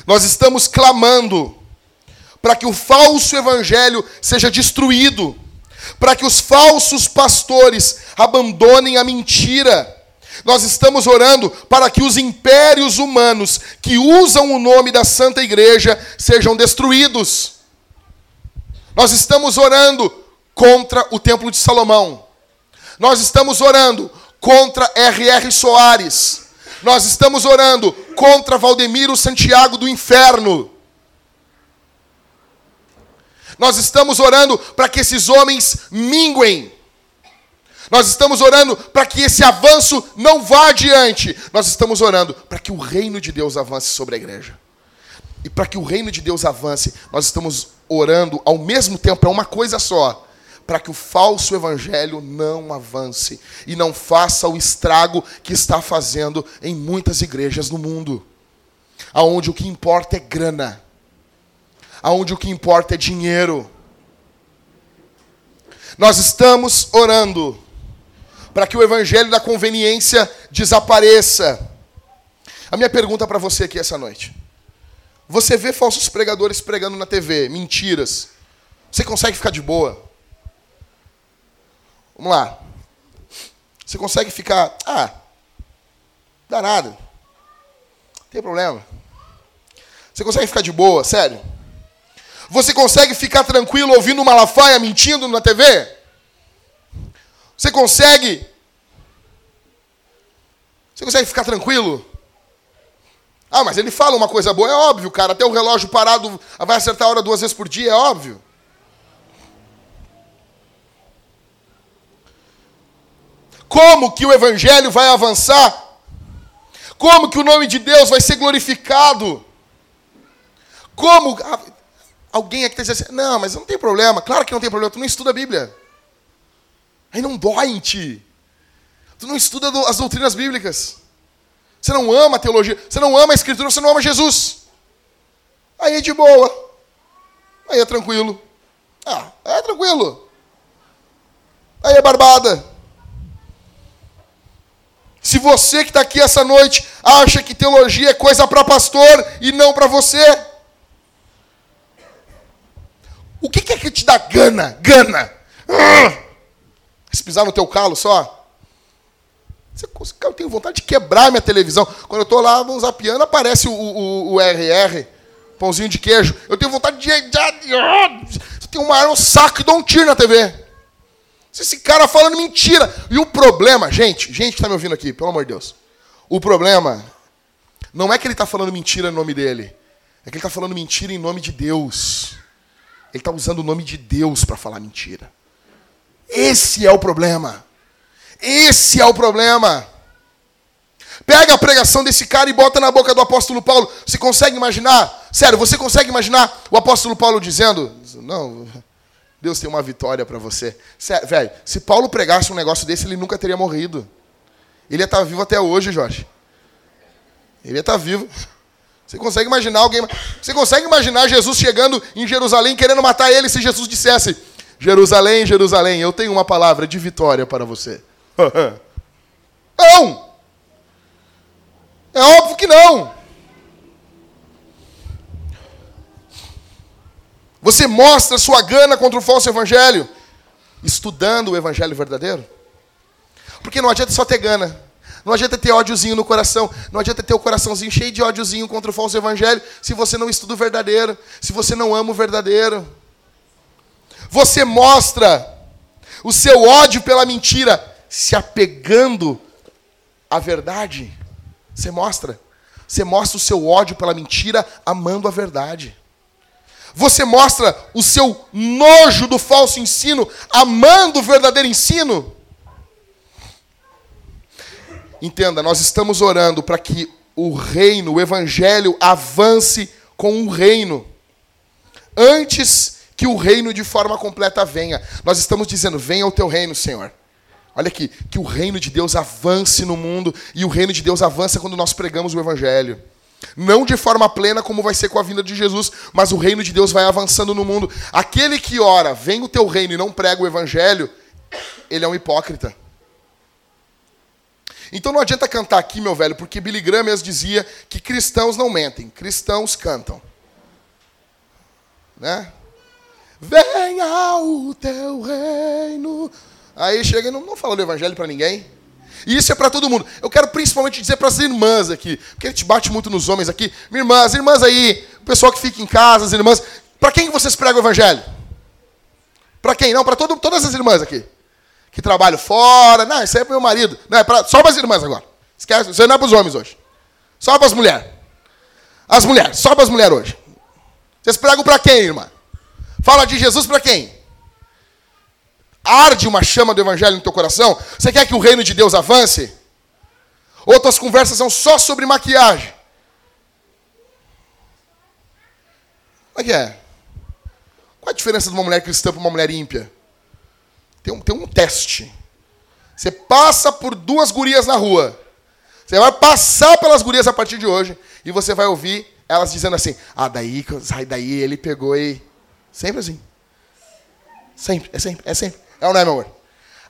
Speaker 2: Nós estamos clamando para que o falso evangelho seja destruído, para que os falsos pastores abandonem a mentira nós estamos orando para que os impérios humanos que usam o nome da Santa Igreja sejam destruídos. Nós estamos orando contra o Templo de Salomão. Nós estamos orando contra R.R. Soares. Nós estamos orando contra Valdemiro Santiago do Inferno. Nós estamos orando para que esses homens minguem nós estamos orando para que esse avanço não vá adiante. Nós estamos orando para que o reino de Deus avance sobre a igreja. E para que o reino de Deus avance, nós estamos orando ao mesmo tempo, é uma coisa só, para que o falso evangelho não avance e não faça o estrago que está fazendo em muitas igrejas no mundo. Aonde o que importa é grana. Aonde o que importa é dinheiro. Nós estamos orando para que o evangelho da conveniência desapareça. A minha pergunta para você aqui essa noite: você vê falsos pregadores pregando na TV, mentiras? Você consegue ficar de boa? Vamos lá. Você consegue ficar, ah, dá nada. Não tem problema. Você consegue ficar de boa, sério? Você consegue ficar tranquilo ouvindo uma Malafaia mentindo na TV? Você consegue? Você consegue ficar tranquilo? Ah, mas ele fala uma coisa boa, é óbvio, cara. Até o relógio parado vai acertar a hora duas vezes por dia, é óbvio. Como que o evangelho vai avançar? Como que o nome de Deus vai ser glorificado? Como alguém aqui está dizendo assim, não, mas não tem problema. Claro que não tem problema, tu não estuda a Bíblia. Aí não dói em ti. Tu não estuda as doutrinas bíblicas. Você não ama a teologia, você não ama a escritura, você não ama Jesus. Aí é de boa. Aí é tranquilo. Ah, é tranquilo. Aí é barbada. Se você que está aqui essa noite acha que teologia é coisa para pastor e não para você, o que, que é que te dá gana? Gana. Se pisar no teu calo só. Eu tenho vontade de quebrar minha televisão. Quando eu estou lá zapeando, aparece o, o, o, RR, pãozinho de queijo. Eu tenho vontade de. Você tem uma arma, um saco e dou um tiro na TV. Esse cara falando mentira. E o problema, gente, gente que está me ouvindo aqui, pelo amor de Deus. O problema não é que ele está falando mentira em nome dele. É que ele está falando mentira em nome de Deus. Ele está usando o nome de Deus para falar mentira. Esse é o problema. Esse é o problema. Pega a pregação desse cara e bota na boca do apóstolo Paulo. Você consegue imaginar? Sério, você consegue imaginar o apóstolo Paulo dizendo: Não, Deus tem uma vitória para você. Sério, velho, se Paulo pregasse um negócio desse, ele nunca teria morrido. Ele ia estar tá vivo até hoje, Jorge. Ele ia estar tá vivo. Você consegue imaginar alguém. Você consegue imaginar Jesus chegando em Jerusalém querendo matar ele se Jesus dissesse: Jerusalém, Jerusalém, eu tenho uma palavra de vitória para você. Não! É óbvio que não. Você mostra sua gana contra o falso evangelho estudando o evangelho verdadeiro? Porque não adianta só ter gana. Não adianta ter ódiozinho no coração. Não adianta ter o coraçãozinho cheio de ódiozinho contra o falso evangelho se você não estuda o verdadeiro, se você não ama o verdadeiro. Você mostra o seu ódio pela mentira se apegando à verdade. Você mostra. Você mostra o seu ódio pela mentira amando a verdade. Você mostra o seu nojo do falso ensino amando o verdadeiro ensino. Entenda, nós estamos orando para que o reino, o evangelho avance com o reino. Antes que o reino de forma completa venha. Nós estamos dizendo: venha o teu reino, Senhor. Olha aqui, que o reino de Deus avance no mundo e o reino de Deus avança quando nós pregamos o evangelho. Não de forma plena como vai ser com a vinda de Jesus, mas o reino de Deus vai avançando no mundo. Aquele que ora, vem o teu reino e não prega o evangelho, ele é um hipócrita. Então não adianta cantar aqui, meu velho, porque Billy Graham mesmo dizia que cristãos não mentem, cristãos cantam. Né? Venha o teu reino Aí chega e não, não fala do evangelho para ninguém. E isso é para todo mundo. Eu quero principalmente dizer para as irmãs aqui, porque a gente bate muito nos homens aqui. Minha irmã, as irmãs aí, o pessoal que fica em casa, as irmãs. Para quem vocês pregam o evangelho? Para quem? Não, para todas as irmãs aqui. Que trabalham fora. Não, isso é para meu marido. Não, é pra, só para as irmãs agora. Esquece, isso não é para os homens hoje. Só para as mulheres. As mulheres, só para as mulheres hoje. Vocês pregam para quem, irmã? Fala de Jesus para quem? Arde uma chama do evangelho no teu coração? Você quer que o reino de Deus avance? Ou tuas conversas são só sobre maquiagem? Como é que é? Qual a diferença de uma mulher cristã para uma mulher ímpia? Tem um, tem um teste. Você passa por duas gurias na rua. Você vai passar pelas gurias a partir de hoje e você vai ouvir elas dizendo assim: Ah, daí, daí ele pegou e. Sempre assim. Sempre, é sempre, é sempre. É ou não é, meu amor?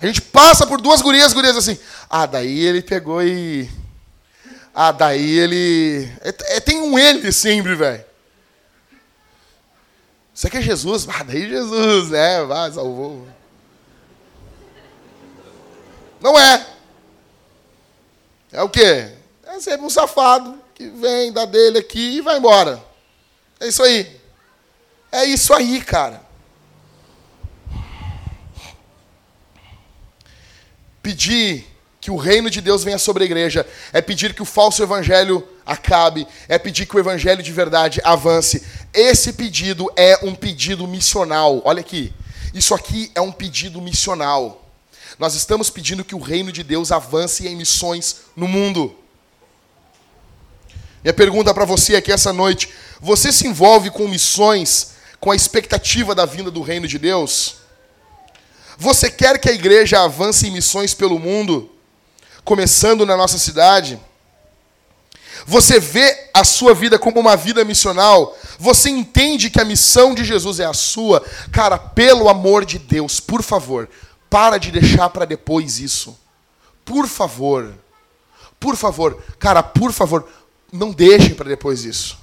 Speaker 2: A gente passa por duas gurias, gurias assim. Ah, daí ele pegou e. Ah, daí ele. É, é, tem um ele sempre, velho. Isso aqui é Jesus. Ah, daí Jesus, né? Vai, salvou. Não é. É o quê? É sempre um safado que vem, dá dele aqui e vai embora. É isso aí. É isso aí, cara. Pedir que o reino de Deus venha sobre a igreja, é pedir que o falso evangelho acabe, é pedir que o evangelho de verdade avance. Esse pedido é um pedido missional. Olha aqui. Isso aqui é um pedido missional. Nós estamos pedindo que o reino de Deus avance em missões no mundo. Minha pergunta para você aqui essa noite: você se envolve com missões com a expectativa da vinda do reino de Deus? Você quer que a igreja avance em missões pelo mundo? começando na nossa cidade. Você vê a sua vida como uma vida missional. Você entende que a missão de Jesus é a sua. Cara, pelo amor de Deus, por favor, para de deixar para depois isso. Por favor. Por favor, cara, por favor, não deixem para depois isso.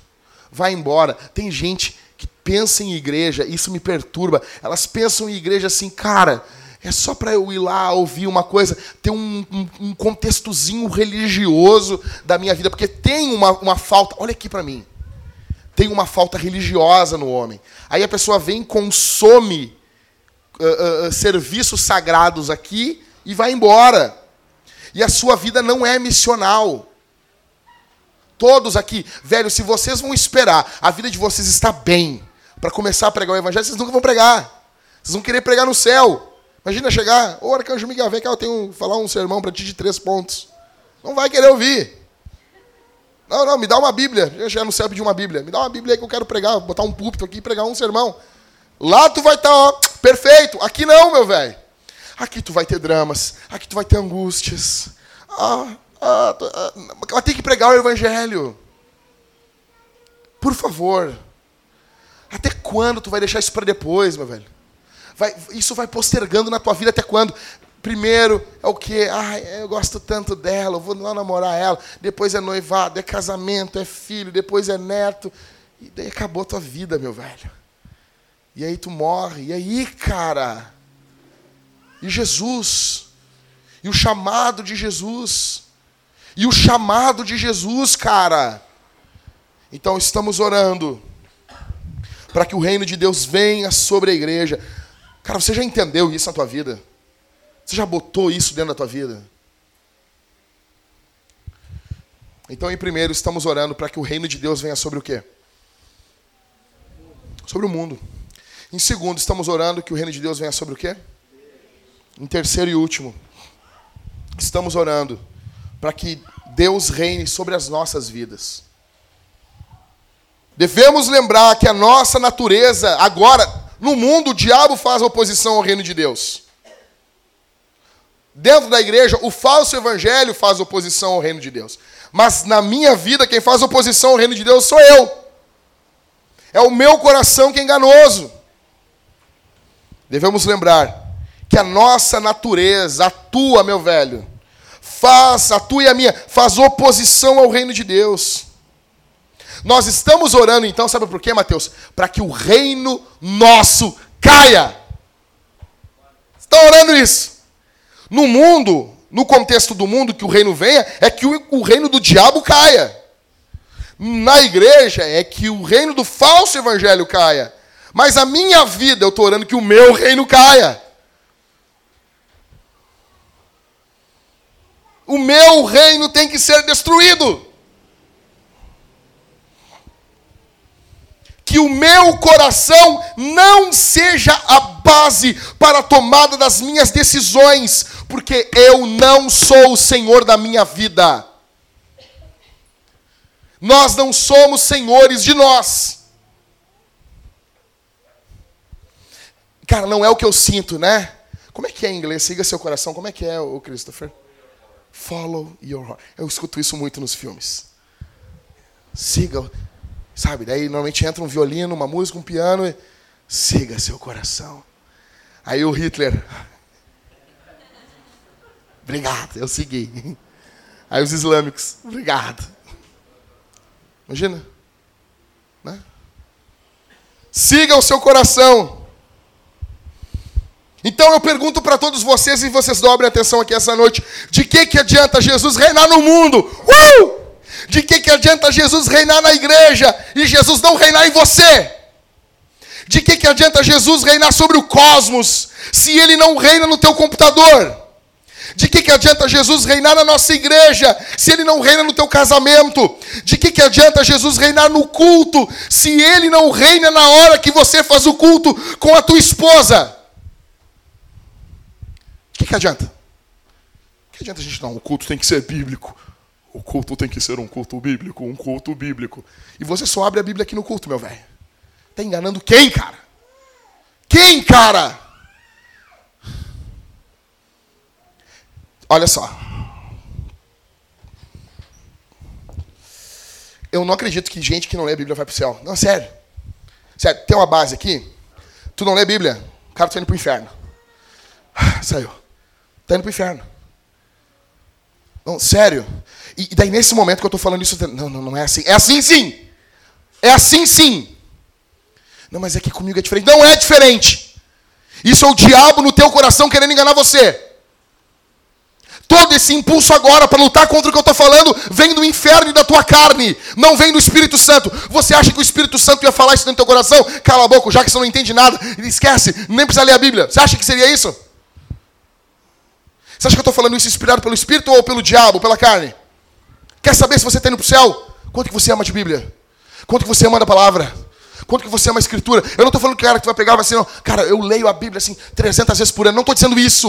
Speaker 2: Vai embora. Tem gente pensa em igreja, isso me perturba. Elas pensam em igreja assim, cara, é só para eu ir lá ouvir uma coisa, ter um, um, um, contextozinho religioso da minha vida, porque tem uma, uma falta. Olha aqui para mim. Tem uma falta religiosa no homem. Aí a pessoa vem, consome uh, uh, serviços sagrados aqui e vai embora. E a sua vida não é missional. Todos aqui, velho, se vocês vão esperar a vida de vocês estar bem para começar a pregar o evangelho, vocês nunca vão pregar. Vocês vão querer pregar no céu. Imagina chegar, ô Arcanjo Miguel, vem cá, eu tenho falar um sermão para ti de três pontos. Não vai querer ouvir. Não, não, me dá uma Bíblia. Eu chegar no céu pedir uma Bíblia. Me dá uma Bíblia aí que eu quero pregar, botar um púlpito aqui e pregar um sermão. Lá tu vai estar, tá, ó, perfeito. Aqui não, meu velho. Aqui tu vai ter dramas. Aqui tu vai ter angústias. Ah, ah, ah, tem que pregar o Evangelho. Por favor. Até quando tu vai deixar isso para depois, meu velho? vai, isso vai postergando na tua vida até quando? Primeiro é o que? Ah, eu gosto tanto dela, eu vou lá namorar ela. Depois é noivado, é casamento, é filho, depois é neto. E daí acabou a tua vida, meu velho. E aí tu morre. E aí, cara? E Jesus? E o chamado de Jesus? E o chamado de Jesus, cara? Então estamos orando para que o reino de Deus venha sobre a igreja. Cara, você já entendeu isso na tua vida? Você já botou isso dentro da tua vida? Então, em primeiro, estamos orando para que o reino de Deus venha sobre o quê? Sobre o mundo. Em segundo, estamos orando que o reino de Deus venha sobre o quê? Em terceiro e último, estamos orando para que Deus reine sobre as nossas vidas. Devemos lembrar que a nossa natureza, agora, no mundo, o diabo faz oposição ao reino de Deus. Dentro da igreja, o falso evangelho faz oposição ao reino de Deus. Mas na minha vida, quem faz oposição ao reino de Deus sou eu. É o meu coração que é enganoso. Devemos lembrar que a nossa natureza, a tua, meu velho, faz, a tua e a minha, faz oposição ao reino de Deus. Nós estamos orando então, sabe por quê, Mateus? Para que o reino nosso caia. Está orando isso. No mundo, no contexto do mundo, que o reino venha, é que o reino do diabo caia. Na igreja, é que o reino do falso evangelho caia. Mas a minha vida, eu estou orando que o meu reino caia. O meu reino tem que ser destruído. Que o meu coração não seja a base para a tomada das minhas decisões, porque eu não sou o Senhor da minha vida. Nós não somos senhores de nós. Cara, não é o que eu sinto, né? Como é que é em inglês? Siga seu coração. Como é que é, o Christopher? Follow your heart. Eu escuto isso muito nos filmes. Siga Sabe? Daí normalmente entra um violino, uma música, um piano e siga seu coração. Aí o Hitler. Obrigado, eu segui. Aí os islâmicos, obrigado. Imagina? Né? Siga o seu coração. Então eu pergunto para todos vocês e vocês dobrem atenção aqui essa noite: de que que adianta Jesus reinar no mundo? Uh! De que que adianta Jesus reinar na igreja e Jesus não reinar em você? De que que adianta Jesus reinar sobre o cosmos se ele não reina no teu computador? De que, que adianta Jesus reinar na nossa igreja se ele não reina no teu casamento? De que, que adianta Jesus reinar no culto se ele não reina na hora que você faz o culto com a tua esposa? De que, que adianta? O que adianta a gente não? O culto tem que ser bíblico. O culto tem que ser um culto bíblico, um culto bíblico. E você só abre a Bíblia aqui no culto, meu velho. Está enganando quem, cara? Quem, cara? Olha só. Eu não acredito que gente que não lê a Bíblia vai para o céu. Não, sério. Sério, tem uma base aqui. Tu não lê a Bíblia, o cara tá indo para o inferno. Saiu. Tá indo para o inferno. Não, sério. E, daí nesse momento que eu estou falando isso, não, não, não é assim. É assim sim. É assim sim. Não, mas é que comigo é diferente. Não é diferente. Isso é o diabo no teu coração querendo enganar você. Todo esse impulso agora para lutar contra o que eu estou falando vem do inferno e da tua carne, não vem do Espírito Santo. Você acha que o Espírito Santo ia falar isso dentro do teu coração? Cala a boca, já que você não entende nada, esquece, nem precisa ler a Bíblia. Você acha que seria isso? Você acha que eu estou falando isso inspirado pelo Espírito ou pelo diabo, pela carne? Quer saber se você está indo para o céu? Quanto que você ama de Bíblia? Quanto que você ama da palavra? Quanto que você ama a Escritura? Eu não estou falando que cara que vai pegar vai assim, não. Cara, eu leio a Bíblia assim 300 vezes por ano. Não estou dizendo isso.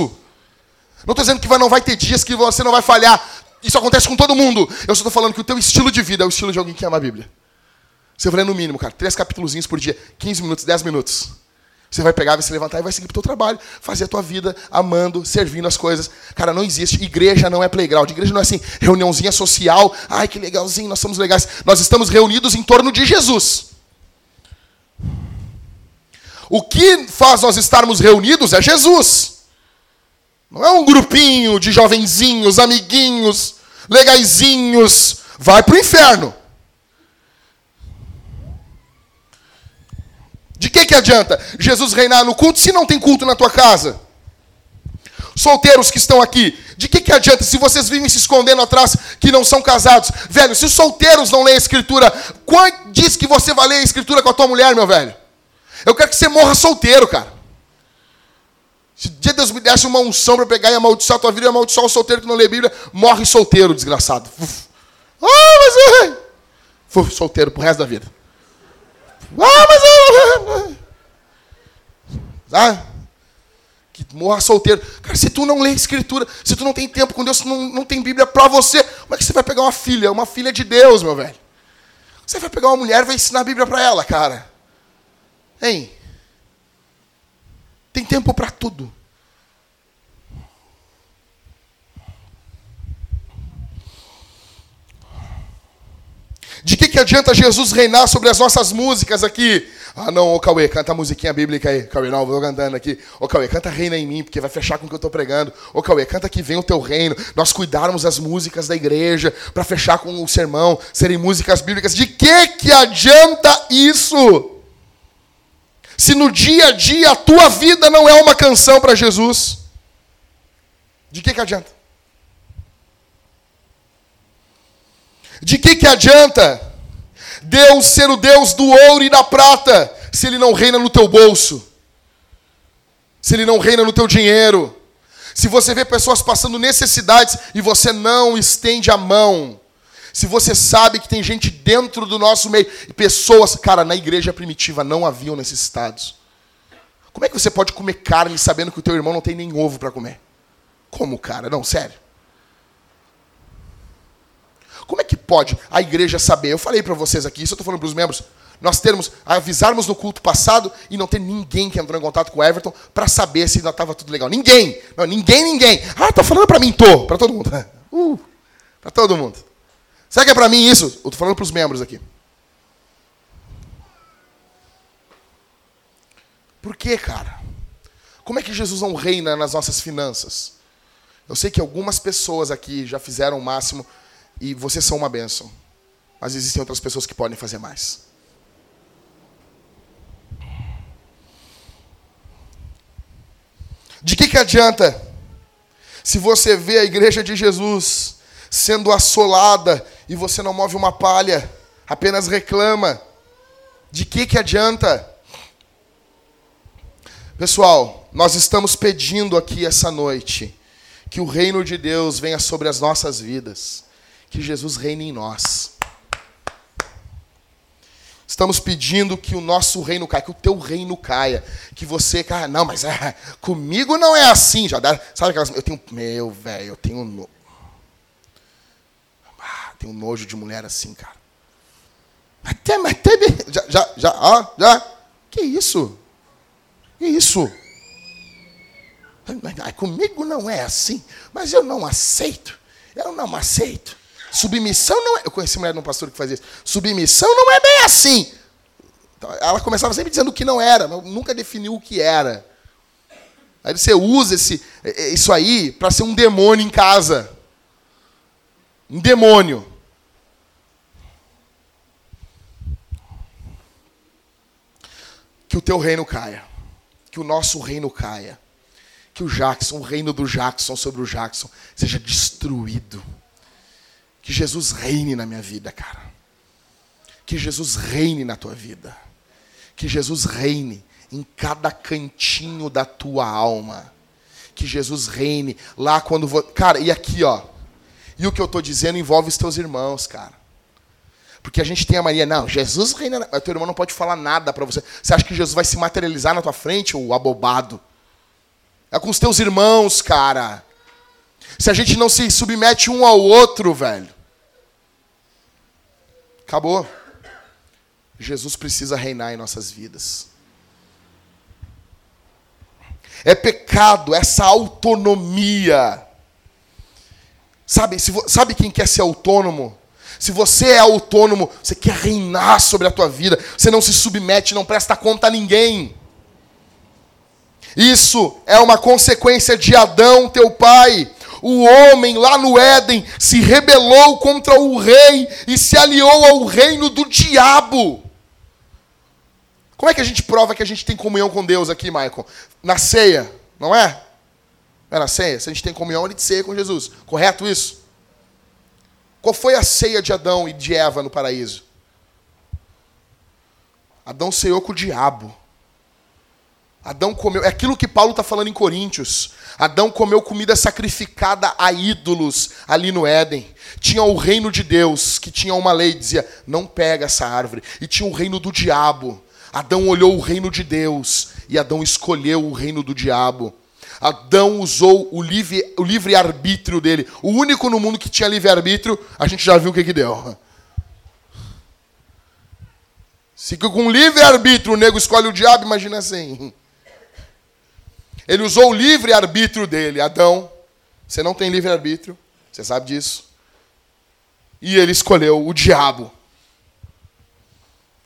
Speaker 2: Não estou dizendo que não vai ter dias que você não vai falhar. Isso acontece com todo mundo. Eu só estou falando que o teu estilo de vida é o estilo de alguém que ama a Bíblia. Você vai ler no mínimo, cara, três capítulozinhos por dia, 15 minutos, 10 minutos. Você vai pegar, vai se levantar e vai seguir para o teu trabalho, fazer a tua vida amando, servindo as coisas. Cara, não existe. Igreja não é playground. Igreja não é assim, reuniãozinha social. Ai, que legalzinho, nós somos legais. Nós estamos reunidos em torno de Jesus. O que faz nós estarmos reunidos é Jesus. Não é um grupinho de jovenzinhos, amiguinhos, legaizinhos. Vai para o inferno. De que, que adianta Jesus reinar no culto se não tem culto na tua casa? Solteiros que estão aqui, de que, que adianta se vocês vivem se escondendo atrás que não são casados? Velho, se os solteiros não leem a escritura, quando diz que você vai ler a escritura com a tua mulher, meu velho? Eu quero que você morra solteiro, cara. Se dia Deus me desse uma unção para pegar e amaldiçoar a tua vida e amaldiçoar o solteiro que não lê Bíblia, morre solteiro, desgraçado. Ah, mas. Foi solteiro pro resto da vida. Ah, mas é. Ah, que morra solteiro. Cara, se tu não lê escritura, se tu não tem tempo com Deus, se não, não tem Bíblia para você, como é que você vai pegar uma filha, uma filha de Deus, meu velho? Você vai pegar uma mulher e vai ensinar a Bíblia para ela, cara. Hein? Tem tempo para tudo. De que, que adianta Jesus reinar sobre as nossas músicas aqui? Ah, não, ô Cauê, canta a musiquinha bíblica aí. Cauê, não, vou cantando aqui. Ô Cauê, canta Reina em mim, porque vai fechar com o que eu estou pregando. Ô Cauê, canta que vem o teu reino. Nós cuidarmos das músicas da igreja para fechar com o sermão, serem músicas bíblicas. De que, que adianta isso? se no dia a dia a tua vida não é uma canção para Jesus, de que, que adianta? De que, que adianta Deus ser o Deus do ouro e da prata, se Ele não reina no teu bolso? Se Ele não reina no teu dinheiro? Se você vê pessoas passando necessidades e você não estende a mão, se você sabe que tem gente dentro do nosso meio, pessoas, cara, na igreja primitiva não haviam necessitados. Como é que você pode comer carne sabendo que o teu irmão não tem nem ovo para comer? Como, cara? Não, sério. Como é que pode a igreja saber? Eu falei para vocês aqui, isso eu estou falando para os membros. Nós termos, avisarmos no culto passado e não ter ninguém que entrou em contato com o Everton para saber se ainda estava tudo legal. Ninguém. Não, ninguém, ninguém. Ah, tá falando para mim, tô. Para todo mundo. Uh, para todo mundo. Será que é para mim isso? Eu estou falando para os membros aqui. Por quê, cara? Como é que Jesus não reina nas nossas finanças? Eu sei que algumas pessoas aqui já fizeram o máximo e vocês são uma bênção. Mas existem outras pessoas que podem fazer mais. De que, que adianta se você vê a igreja de Jesus sendo assolada e você não move uma palha, apenas reclama? De que, que adianta? Pessoal, nós estamos pedindo aqui essa noite que o reino de Deus venha sobre as nossas vidas, que Jesus reine em nós. Estamos pedindo que o nosso reino caia, que o teu reino caia, que você, cara, não, mas é, comigo não é assim, já dá, sabe aquelas, eu tenho, meu velho, eu tenho no, ah, tenho nojo de mulher assim, cara. Até, mas teve, já, já, já, ó, já, que isso? Que isso? Comigo não é assim, mas eu não aceito, eu não aceito. Submissão não é. Eu conheci uma mulher de um pastor que fazia isso. Submissão não é bem assim. Então, ela começava sempre dizendo o que não era, mas nunca definiu o que era. Aí você usa esse, isso aí para ser um demônio em casa. Um demônio. Que o teu reino caia. Que o nosso reino caia. Que o Jackson, o reino do Jackson sobre o Jackson, seja destruído. Que Jesus reine na minha vida, cara. Que Jesus reine na tua vida. Que Jesus reine em cada cantinho da tua alma. Que Jesus reine lá quando vou. Cara, e aqui, ó. E o que eu estou dizendo envolve os teus irmãos, cara. Porque a gente tem a mania, não, Jesus reina. O teu irmão não pode falar nada para você. Você acha que Jesus vai se materializar na tua frente, o abobado? É com os teus irmãos, cara. Se a gente não se submete um ao outro, velho. Acabou. Jesus precisa reinar em nossas vidas. É pecado essa autonomia. Sabe, se, sabe quem quer ser autônomo? Se você é autônomo, você quer reinar sobre a tua vida, você não se submete, não presta conta a ninguém. Isso é uma consequência de Adão, teu pai o homem lá no Éden se rebelou contra o rei e se aliou ao reino do diabo. Como é que a gente prova que a gente tem comunhão com Deus aqui, Michael? Na ceia, não é? É na ceia? Se a gente tem comunhão, gente ceia com Jesus. Correto isso? Qual foi a ceia de Adão e de Eva no paraíso? Adão ceou com o diabo. Adão comeu. É aquilo que Paulo está falando em Coríntios. Adão comeu comida sacrificada a ídolos ali no Éden. Tinha o reino de Deus, que tinha uma lei, dizia: não pega essa árvore. E tinha o reino do diabo. Adão olhou o reino de Deus e Adão escolheu o reino do diabo. Adão usou o livre, o livre arbítrio dele. O único no mundo que tinha livre arbítrio, a gente já viu o que, que deu. Se com livre arbítrio o nego escolhe o diabo, imagina assim. Ele usou o livre-arbítrio dele. Adão, você não tem livre-arbítrio, você sabe disso. E ele escolheu o diabo.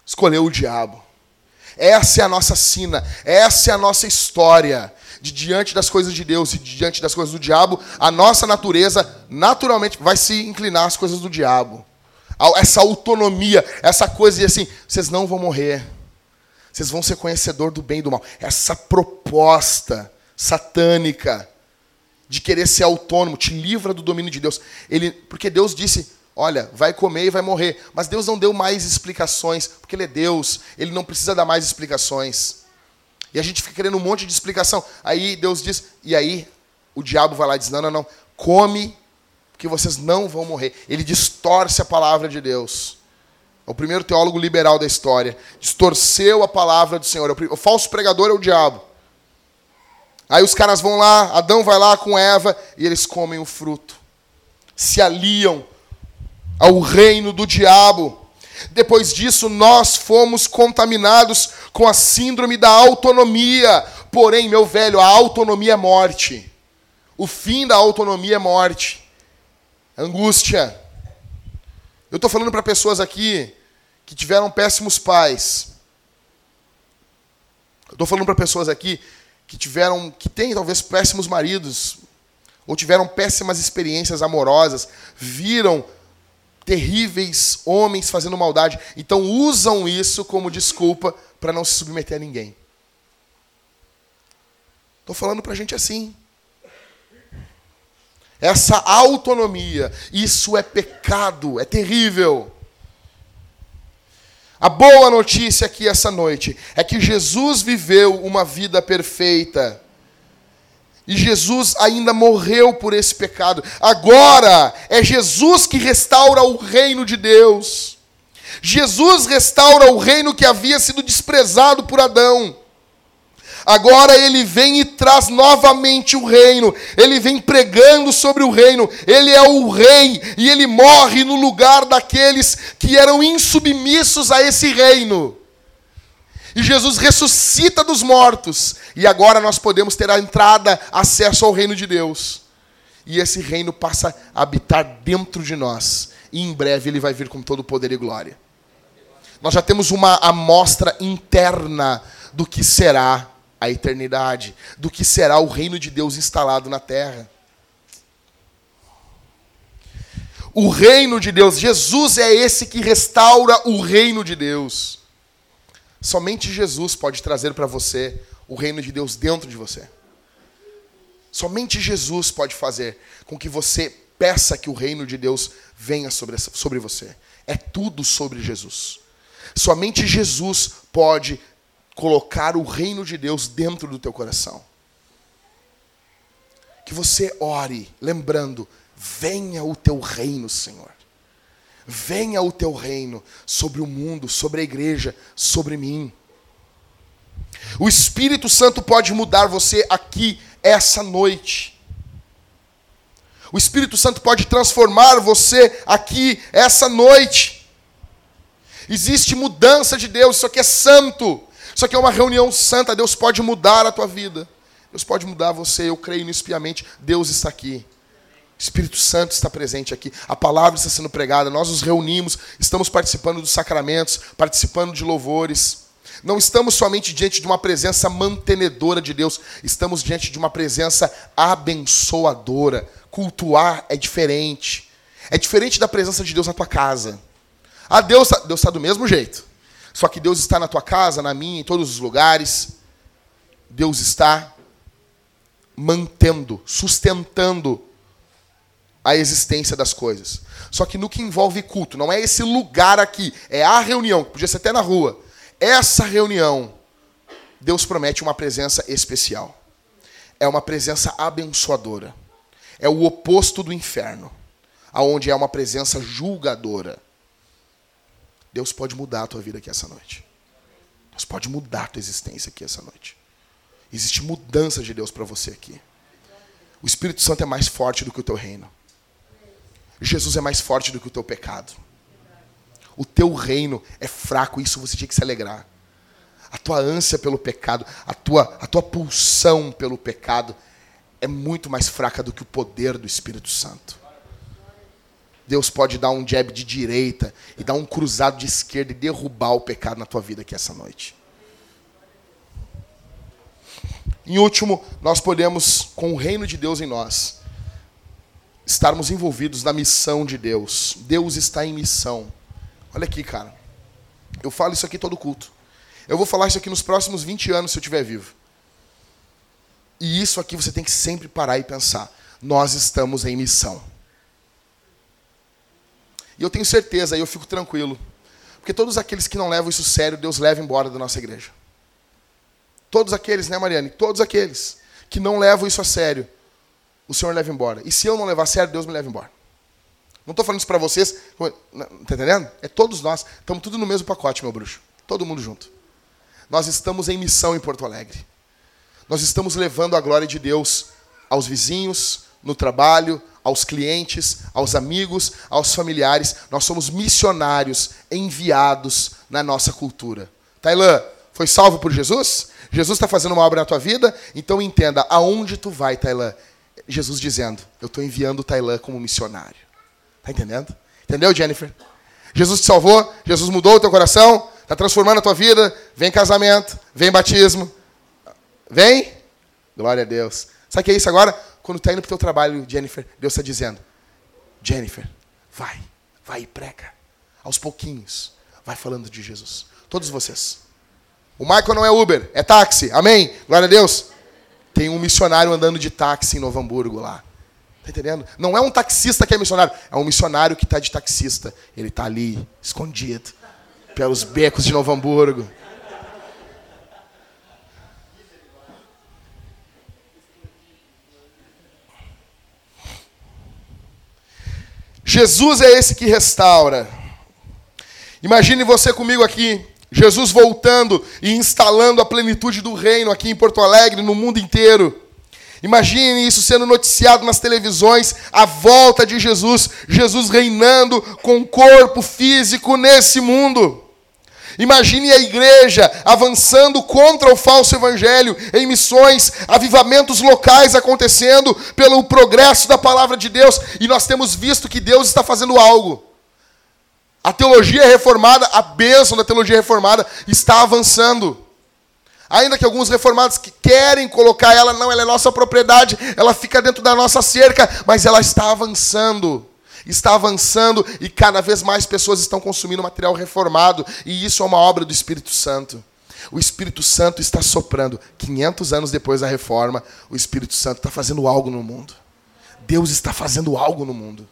Speaker 2: Escolheu o diabo. Essa é a nossa sina, essa é a nossa história. De diante das coisas de Deus e de diante das coisas do diabo, a nossa natureza naturalmente vai se inclinar às coisas do diabo. Essa autonomia, essa coisa de assim, vocês não vão morrer. Vocês vão ser conhecedor do bem e do mal. Essa proposta satânica de querer ser autônomo, te livra do domínio de Deus. Ele, porque Deus disse, olha, vai comer e vai morrer. Mas Deus não deu mais explicações, porque Ele é Deus, Ele não precisa dar mais explicações. E a gente fica querendo um monte de explicação. Aí Deus diz, e aí o diabo vai lá e diz, não, não, não, come, que vocês não vão morrer. Ele distorce a palavra de Deus. É o primeiro teólogo liberal da história. Distorceu a palavra do Senhor. O falso pregador é o diabo. Aí os caras vão lá, Adão vai lá com Eva e eles comem o fruto. Se aliam ao reino do diabo. Depois disso, nós fomos contaminados com a síndrome da autonomia. Porém, meu velho, a autonomia é morte. O fim da autonomia é morte. Angústia. Eu estou falando para pessoas aqui que tiveram péssimos pais. Eu estou falando para pessoas aqui que tiveram, que têm talvez péssimos maridos, ou tiveram péssimas experiências amorosas, viram terríveis homens fazendo maldade, então usam isso como desculpa para não se submeter a ninguém. Estou falando para a gente assim. Essa autonomia, isso é pecado, é terrível. A boa notícia aqui essa noite é que Jesus viveu uma vida perfeita. E Jesus ainda morreu por esse pecado. Agora é Jesus que restaura o reino de Deus. Jesus restaura o reino que havia sido desprezado por Adão. Agora ele vem e traz novamente o reino. Ele vem pregando sobre o reino. Ele é o rei e ele morre no lugar daqueles que eram insubmissos a esse reino. E Jesus ressuscita dos mortos. E agora nós podemos ter a entrada, acesso ao reino de Deus. E esse reino passa a habitar dentro de nós. E em breve ele vai vir com todo o poder e glória. Nós já temos uma amostra interna do que será a eternidade, do que será o reino de Deus instalado na terra. O reino de Deus, Jesus é esse que restaura o reino de Deus. Somente Jesus pode trazer para você o reino de Deus dentro de você. Somente Jesus pode fazer com que você peça que o reino de Deus venha sobre, sobre você. É tudo sobre Jesus. Somente Jesus pode colocar o reino de Deus dentro do teu coração. Que você ore, lembrando: venha o teu reino, Senhor. Venha o teu reino sobre o mundo, sobre a igreja, sobre mim. O Espírito Santo pode mudar você aqui, essa noite. O Espírito Santo pode transformar você aqui, essa noite. Existe mudança de Deus, isso aqui é santo. Isso aqui é uma reunião santa. Deus pode mudar a tua vida. Deus pode mudar você. Eu creio nisso piamente. Deus está aqui. Espírito Santo está presente aqui. A palavra está sendo pregada. Nós nos reunimos, estamos participando dos sacramentos, participando de louvores. Não estamos somente diante de uma presença mantenedora de Deus, estamos diante de uma presença abençoadora. Cultuar é diferente. É diferente da presença de Deus na tua casa. Ah, Deus, Deus está do mesmo jeito. Só que Deus está na tua casa, na minha, em todos os lugares. Deus está mantendo, sustentando a existência das coisas. Só que no que envolve culto, não é esse lugar aqui, é a reunião, podia ser até na rua. Essa reunião, Deus promete uma presença especial. É uma presença abençoadora. É o oposto do inferno, aonde é uma presença julgadora. Deus pode mudar a tua vida aqui essa noite. Deus pode mudar a tua existência aqui essa noite. Existe mudança de Deus para você aqui. O Espírito Santo é mais forte do que o teu reino. Jesus é mais forte do que o teu pecado. O teu reino é fraco, isso você tinha que se alegrar. A tua ânsia pelo pecado, a tua, a tua pulsão pelo pecado é muito mais fraca do que o poder do Espírito Santo. Deus pode dar um jab de direita e dar um cruzado de esquerda e derrubar o pecado na tua vida aqui essa noite. Em último, nós podemos, com o reino de Deus em nós, estarmos envolvidos na missão de Deus. Deus está em missão. Olha aqui, cara. Eu falo isso aqui todo culto. Eu vou falar isso aqui nos próximos 20 anos, se eu estiver vivo. E isso aqui você tem que sempre parar e pensar. Nós estamos em missão. E eu tenho certeza, e eu fico tranquilo. Porque todos aqueles que não levam isso sério, Deus leva embora da nossa igreja. Todos aqueles, né, Mariane? Todos aqueles que não levam isso a sério, o Senhor leva embora. E se eu não levar a sério, Deus me leva embora. Não estou falando isso para vocês, está entendendo? É todos nós. Estamos tudo no mesmo pacote, meu bruxo. Todo mundo junto. Nós estamos em missão em Porto Alegre. Nós estamos levando a glória de Deus aos vizinhos, no trabalho, aos clientes, aos amigos, aos familiares. Nós somos missionários enviados na nossa cultura. Tailã, foi salvo por Jesus? Jesus está fazendo uma obra na tua vida? Então entenda, aonde tu vai, Tailã? Jesus dizendo, eu estou enviando o Tailã como missionário. Está entendendo? Entendeu, Jennifer? Jesus te salvou, Jesus mudou o teu coração, está transformando a tua vida. Vem casamento, vem batismo. Vem? Glória a Deus. Sabe o que é isso agora? Quando está indo para o teu trabalho, Jennifer, Deus está dizendo: Jennifer, vai, vai e prega. Aos pouquinhos, vai falando de Jesus. Todos vocês. O Michael não é Uber, é táxi. Amém? Glória a Deus. Tem um missionário andando de táxi em Novo Hamburgo lá. Tá entendendo? Não é um taxista que é missionário, é um missionário que está de taxista. Ele está ali, escondido, pelos becos de Novo Hamburgo. Jesus é esse que restaura. Imagine você comigo aqui, Jesus voltando e instalando a plenitude do reino aqui em Porto Alegre, no mundo inteiro. Imagine isso sendo noticiado nas televisões, a volta de Jesus, Jesus reinando com corpo físico nesse mundo. Imagine a igreja avançando contra o falso evangelho, em missões, avivamentos locais acontecendo pelo progresso da palavra de Deus, e nós temos visto que Deus está fazendo algo. A teologia reformada, a bênção da teologia reformada está avançando. Ainda que alguns reformados que querem colocar ela, não, ela é nossa propriedade, ela fica dentro da nossa cerca, mas ela está avançando. Está avançando e cada vez mais pessoas estão consumindo material reformado, e isso é uma obra do Espírito Santo. O Espírito Santo está soprando. 500 anos depois da reforma, o Espírito Santo está fazendo algo no mundo. Deus está fazendo algo no mundo.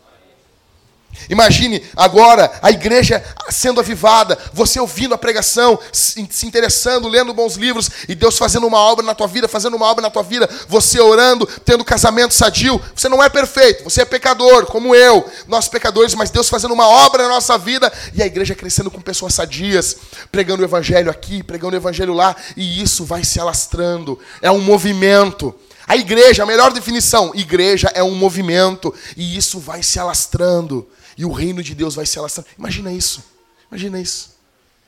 Speaker 2: Imagine agora a igreja sendo avivada, você ouvindo a pregação, se interessando, lendo bons livros e Deus fazendo uma obra na tua vida, fazendo uma obra na tua vida, você orando, tendo casamento sadio. Você não é perfeito, você é pecador, como eu, nós pecadores, mas Deus fazendo uma obra na nossa vida e a igreja crescendo com pessoas sadias, pregando o evangelho aqui, pregando o evangelho lá, e isso vai se alastrando. É um movimento. A igreja, a melhor definição, igreja é um movimento e isso vai se alastrando. E o reino de Deus vai se alastrando. Imagina isso. Imagina isso.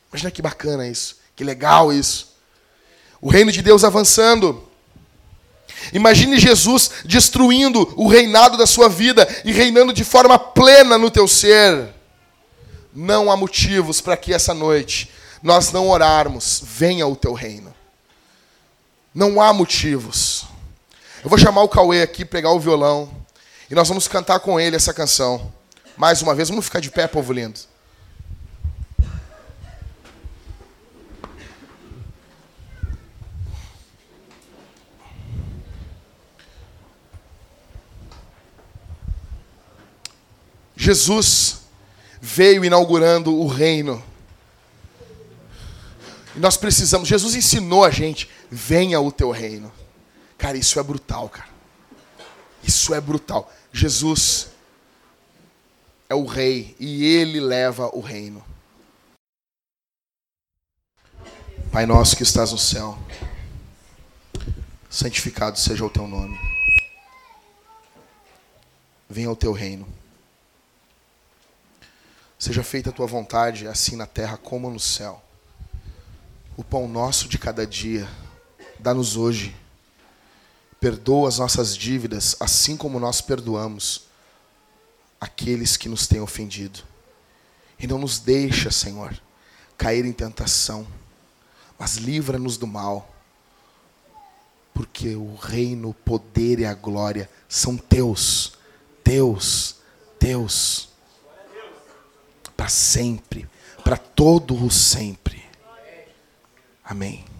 Speaker 2: Imagina que bacana isso. Que legal isso. O reino de Deus avançando. Imagine Jesus destruindo o reinado da sua vida e reinando de forma plena no teu ser. Não há motivos para que essa noite nós não orarmos, venha o teu reino. Não há motivos. Eu vou chamar o Cauê aqui, pegar o violão, e nós vamos cantar com ele essa canção. Mais uma vez, vamos ficar de pé, povo lindo. Jesus veio inaugurando o reino. E nós precisamos, Jesus ensinou a gente, venha o teu reino. Cara, isso é brutal, cara. Isso é brutal. Jesus é o rei e ele leva o reino. Pai nosso que estás no céu, santificado seja o teu nome. Venha o teu reino. Seja feita a tua vontade, assim na terra como no céu. O pão nosso de cada dia, dá-nos hoje. Perdoa as nossas dívidas, assim como nós perdoamos aqueles que nos têm ofendido. E não nos deixa, Senhor, cair em tentação, mas livra-nos do mal. Porque o reino, o poder e a glória são teus, teus, teus. Para sempre, para todo o sempre. Amém.